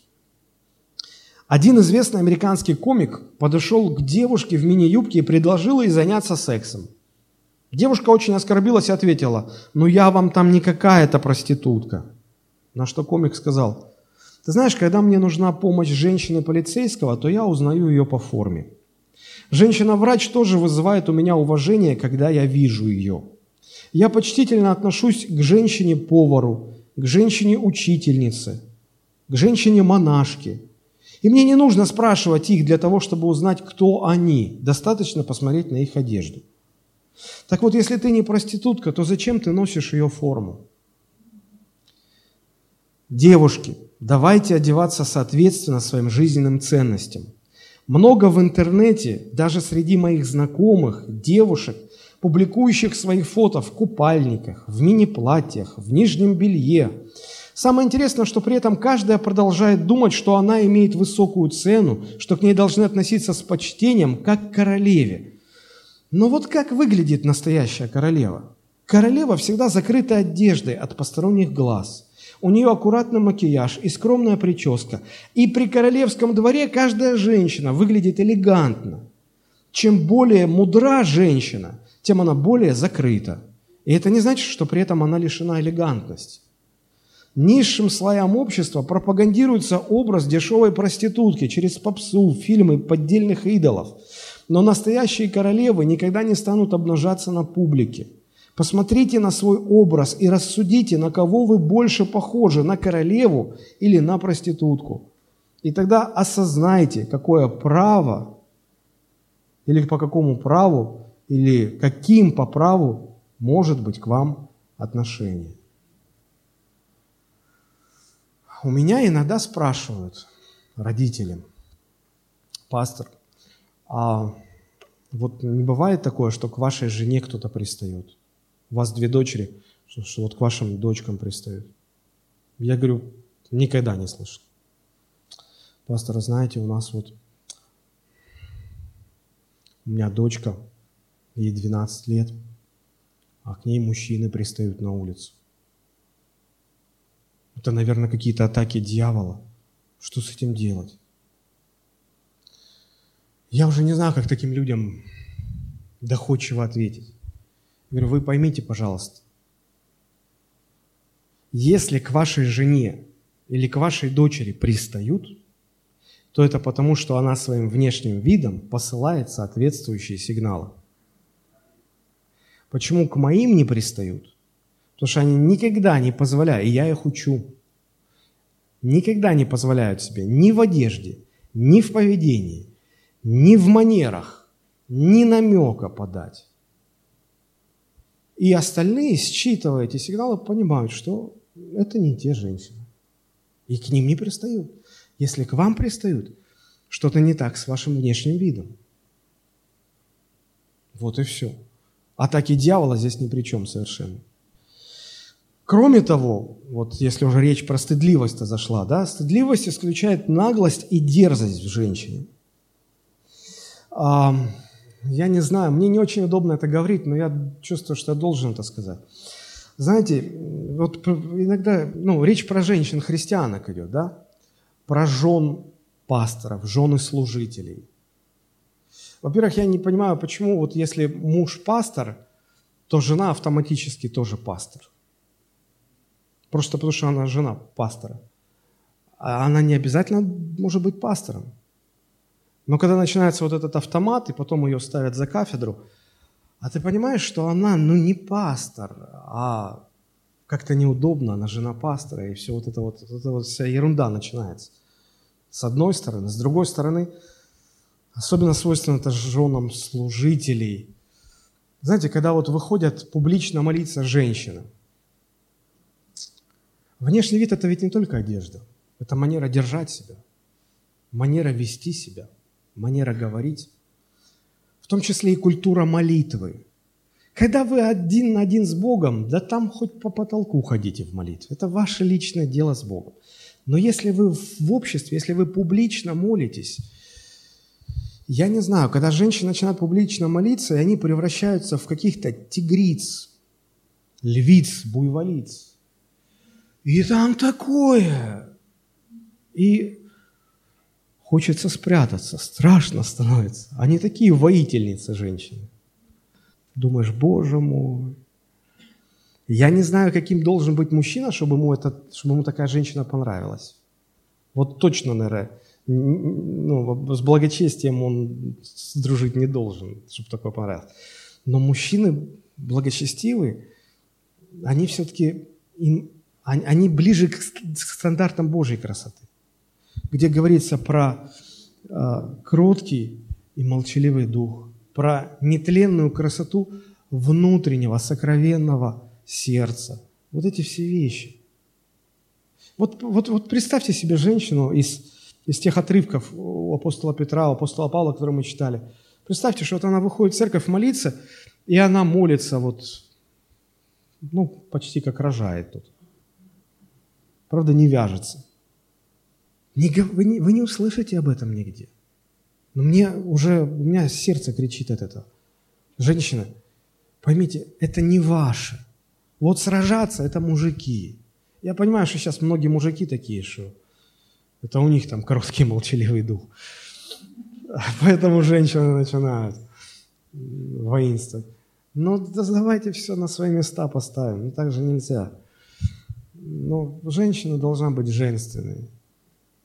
Один известный американский комик подошел к девушке в мини-юбке и предложил ей заняться сексом. Девушка очень оскорбилась и ответила, ну я вам там не какая-то проститутка. На что комик сказал, ты знаешь, когда мне нужна помощь женщины-полицейского, то я узнаю ее по форме. Женщина-врач тоже вызывает у меня уважение, когда я вижу ее. Я почтительно отношусь к женщине-повару, к женщине-учительнице, к женщине-монашке, и мне не нужно спрашивать их для того, чтобы узнать, кто они. Достаточно посмотреть на их одежду. Так вот, если ты не проститутка, то зачем ты носишь ее форму? Девушки, давайте одеваться соответственно своим жизненным ценностям. Много в интернете, даже среди моих знакомых, девушек, публикующих свои фото в купальниках, в мини-платьях, в нижнем белье, Самое интересное, что при этом каждая продолжает думать, что она имеет высокую цену, что к ней должны относиться с почтением, как к королеве. Но вот как выглядит настоящая королева? Королева всегда закрыта одеждой от посторонних глаз. У нее аккуратный макияж и скромная прическа. И при королевском дворе каждая женщина выглядит элегантно. Чем более мудра женщина, тем она более закрыта. И это не значит, что при этом она лишена элегантности низшим слоям общества пропагандируется образ дешевой проститутки через попсу, фильмы поддельных идолов. Но настоящие королевы никогда не станут обнажаться на публике. Посмотрите на свой образ и рассудите, на кого вы больше похожи, на королеву или на проститутку. И тогда осознайте, какое право, или по какому праву, или каким по праву может быть к вам отношение. У меня иногда спрашивают родители, пастор, а вот не бывает такое, что к вашей жене кто-то пристает? У вас две дочери, что, что вот к вашим дочкам пристают. Я говорю, никогда не слышал. Пастор, знаете, у нас вот у меня дочка, ей 12 лет, а к ней мужчины пристают на улицу. Это, наверное, какие-то атаки дьявола. Что с этим делать? Я уже не знаю, как таким людям доходчиво ответить. Я говорю, вы поймите, пожалуйста, если к вашей жене или к вашей дочери пристают, то это потому, что она своим внешним видом посылает соответствующие сигналы. Почему к моим не пристают? Потому что они никогда не позволяют, и я их учу, никогда не позволяют себе ни в одежде, ни в поведении, ни в манерах, ни намека подать. И остальные, считывая эти сигналы, понимают, что это не те женщины. И к ним не пристают. Если к вам пристают, что-то не так с вашим внешним видом. Вот и все. Атаки дьявола здесь ни при чем совершенно. Кроме того, вот если уже речь про стыдливость-то зашла, да, стыдливость исключает наглость и дерзость в женщине. А, я не знаю, мне не очень удобно это говорить, но я чувствую, что я должен это сказать. Знаете, вот иногда, ну, речь про женщин-христианок идет, да, про жен пасторов, жены служителей. Во-первых, я не понимаю, почему вот если муж пастор, то жена автоматически тоже пастор. Просто потому, что она жена пастора. А она не обязательно может быть пастором. Но когда начинается вот этот автомат, и потом ее ставят за кафедру, а ты понимаешь, что она, ну, не пастор, а как-то неудобно, она жена пастора, и все вот это вот, вот эта вот вся ерунда начинается. С одной стороны. С другой стороны, особенно свойственно это женам служителей. Знаете, когда вот выходят публично молиться женщины, внешний вид – это ведь не только одежда, это манера держать себя, манера вести себя, манера говорить том числе и культура молитвы. Когда вы один на один с Богом, да там хоть по потолку ходите в молитве. Это ваше личное дело с Богом. Но если вы в обществе, если вы публично молитесь, я не знаю, когда женщины начинают публично молиться, и они превращаются в каких-то тигриц, львиц, буйволиц. И там такое. И Хочется спрятаться, страшно становится. Они такие воительницы женщины. Думаешь, боже мой. Я не знаю, каким должен быть мужчина, чтобы ему, это, чтобы ему такая женщина понравилась. Вот точно, наверное, ну, с благочестием он дружить не должен, чтобы такое понравилось. Но мужчины благочестивые, они все-таки, им, они, ближе к стандартам Божьей красоты где говорится про э, кроткий и молчаливый дух, про нетленную красоту внутреннего, сокровенного сердца. Вот эти все вещи. Вот, вот, вот представьте себе женщину из, из тех отрывков у апостола Петра, у апостола Павла, которые мы читали. Представьте, что вот она выходит в церковь молиться, и она молится вот, ну, почти как рожает тут. Правда, не вяжется. Вы, не, услышите об этом нигде. Но мне уже, у меня сердце кричит от этого. Женщина, поймите, это не ваше. Вот сражаться – это мужики. Я понимаю, что сейчас многие мужики такие, что это у них там короткий молчаливый дух. Поэтому женщины начинают воинствовать. Но давайте все на свои места поставим. Ну, так же нельзя. Но женщина должна быть женственной.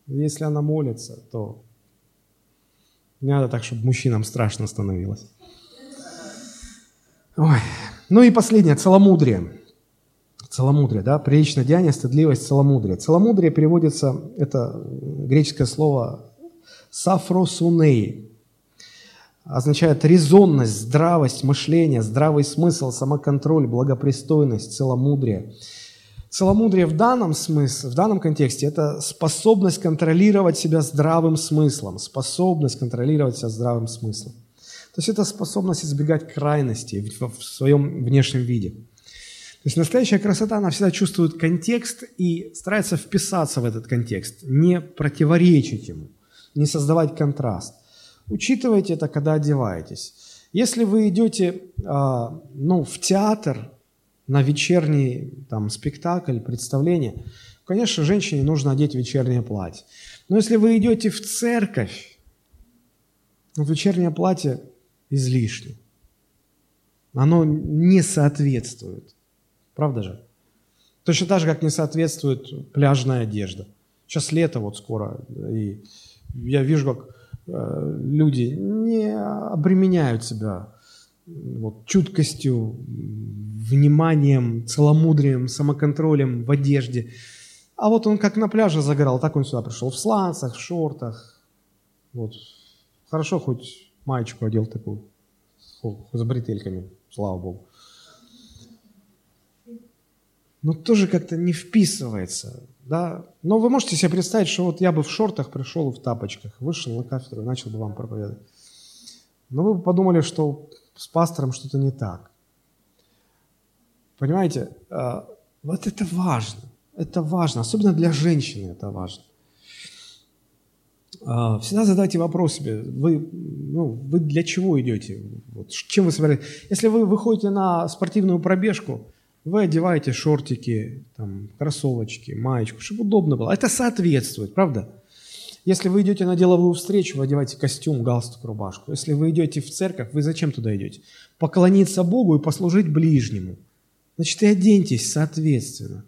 Если она молится, то не надо так, чтобы мужчинам страшно становилось. Ой. Ну и последнее, целомудрие. Целомудрие, да, приличное деяние, стыдливость, целомудрие. Целомудрие переводится, это греческое слово сафросуней, означает резонность, здравость мышления, здравый смысл, самоконтроль, благопристойность, целомудрие – Целомудрие в данном смысле, в данном контексте – это способность контролировать себя здравым смыслом, способность контролировать себя здравым смыслом. То есть это способность избегать крайностей в, своем внешнем виде. То есть настоящая красота, она всегда чувствует контекст и старается вписаться в этот контекст, не противоречить ему, не создавать контраст. Учитывайте это, когда одеваетесь. Если вы идете а, ну, в театр, на вечерний там, спектакль, представление, конечно, женщине нужно одеть вечернее платье. Но если вы идете в церковь, ну, вечернее платье излишне. Оно не соответствует. Правда же? Точно так же, как не соответствует пляжная одежда. Сейчас лето вот скоро, и я вижу, как э, люди не обременяют себя вот, чуткостью, вниманием, целомудрием, самоконтролем в одежде. А вот он как на пляже загорал, так он сюда пришел в сланцах, в шортах. Вот. Хорошо, хоть маечку одел такую, с бретельками, слава Богу. Но тоже как-то не вписывается. Да? Но вы можете себе представить, что вот я бы в шортах пришел и в тапочках, вышел на кафедру и начал бы вам проповедовать. Но вы бы подумали, что с пастором что-то не так. Понимаете, а, вот это важно. Это важно, особенно для женщины это важно. А, всегда задайте вопрос себе, вы, ну, вы для чего идете? Вот, чем вы собираетесь? Если вы выходите на спортивную пробежку, вы одеваете шортики, там, кроссовочки, маечку, чтобы удобно было. Это соответствует, правда? Если вы идете на деловую встречу, вы одеваете костюм, галстук, рубашку. Если вы идете в церковь, вы зачем туда идете? Поклониться Богу и послужить ближнему. Значит, и оденьтесь соответственно,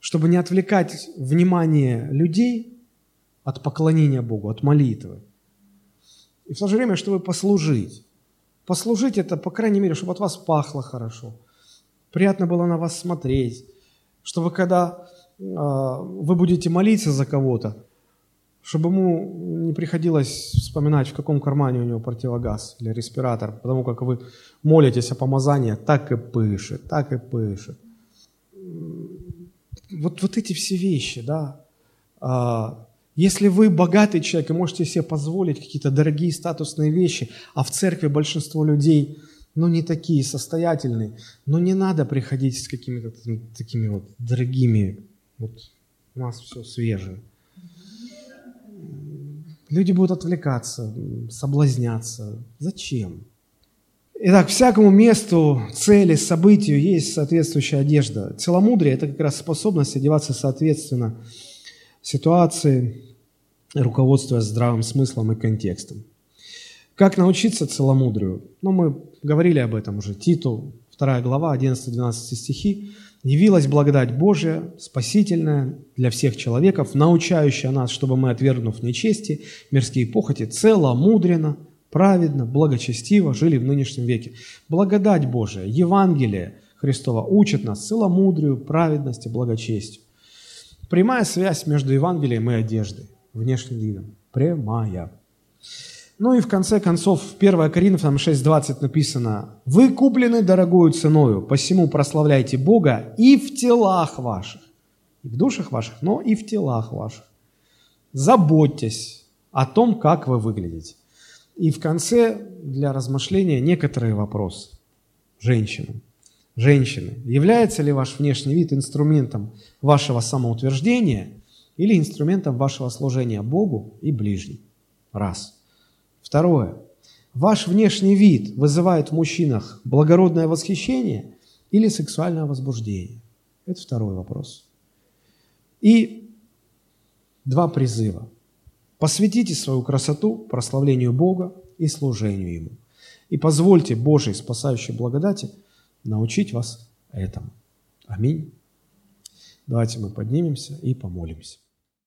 чтобы не отвлекать внимание людей от поклонения Богу, от молитвы. И в то же время, чтобы послужить. Послужить это, по крайней мере, чтобы от вас пахло хорошо. Приятно было на вас смотреть. Чтобы когда э, вы будете молиться за кого-то, чтобы ему не приходилось вспоминать, в каком кармане у него противогаз или респиратор, потому как вы молитесь о помазании, так и пышет, так и пышет. Вот, вот эти все вещи, да. А, если вы богатый человек и можете себе позволить какие-то дорогие статусные вещи, а в церкви большинство людей, ну, не такие состоятельные, но не надо приходить с какими-то такими вот дорогими, вот у нас все свежее. Люди будут отвлекаться, соблазняться. Зачем? Итак, всякому месту, цели, событию есть соответствующая одежда. Целомудрие – это как раз способность одеваться соответственно ситуации, руководствуясь здравым смыслом и контекстом. Как научиться целомудрию? Ну, мы говорили об этом уже. Титу, 2 глава, 11-12 стихи явилась благодать Божия, спасительная для всех человеков, научающая нас, чтобы мы, отвергнув нечести, мирские похоти, целомудренно, праведно, благочестиво жили в нынешнем веке. Благодать Божия, Евангелие Христова учит нас целомудрию, праведности, благочестию. Прямая связь между Евангелием и одеждой, внешним видом. Прямая. Ну и в конце концов, в 1 Коринфянам 6.20 написано, «Вы куплены дорогою ценою, посему прославляйте Бога и в телах ваших». И в душах ваших, но и в телах ваших. Заботьтесь о том, как вы выглядите. И в конце для размышления некоторые вопросы. Женщинам. Женщины, является ли ваш внешний вид инструментом вашего самоутверждения или инструментом вашего служения Богу и ближним? Раз. Второе. Ваш внешний вид вызывает в мужчинах благородное восхищение или сексуальное возбуждение? Это второй вопрос. И два призыва. Посвятите свою красоту прославлению Бога и служению Ему. И позвольте Божьей спасающей благодати научить вас этому. Аминь. Давайте мы поднимемся и помолимся.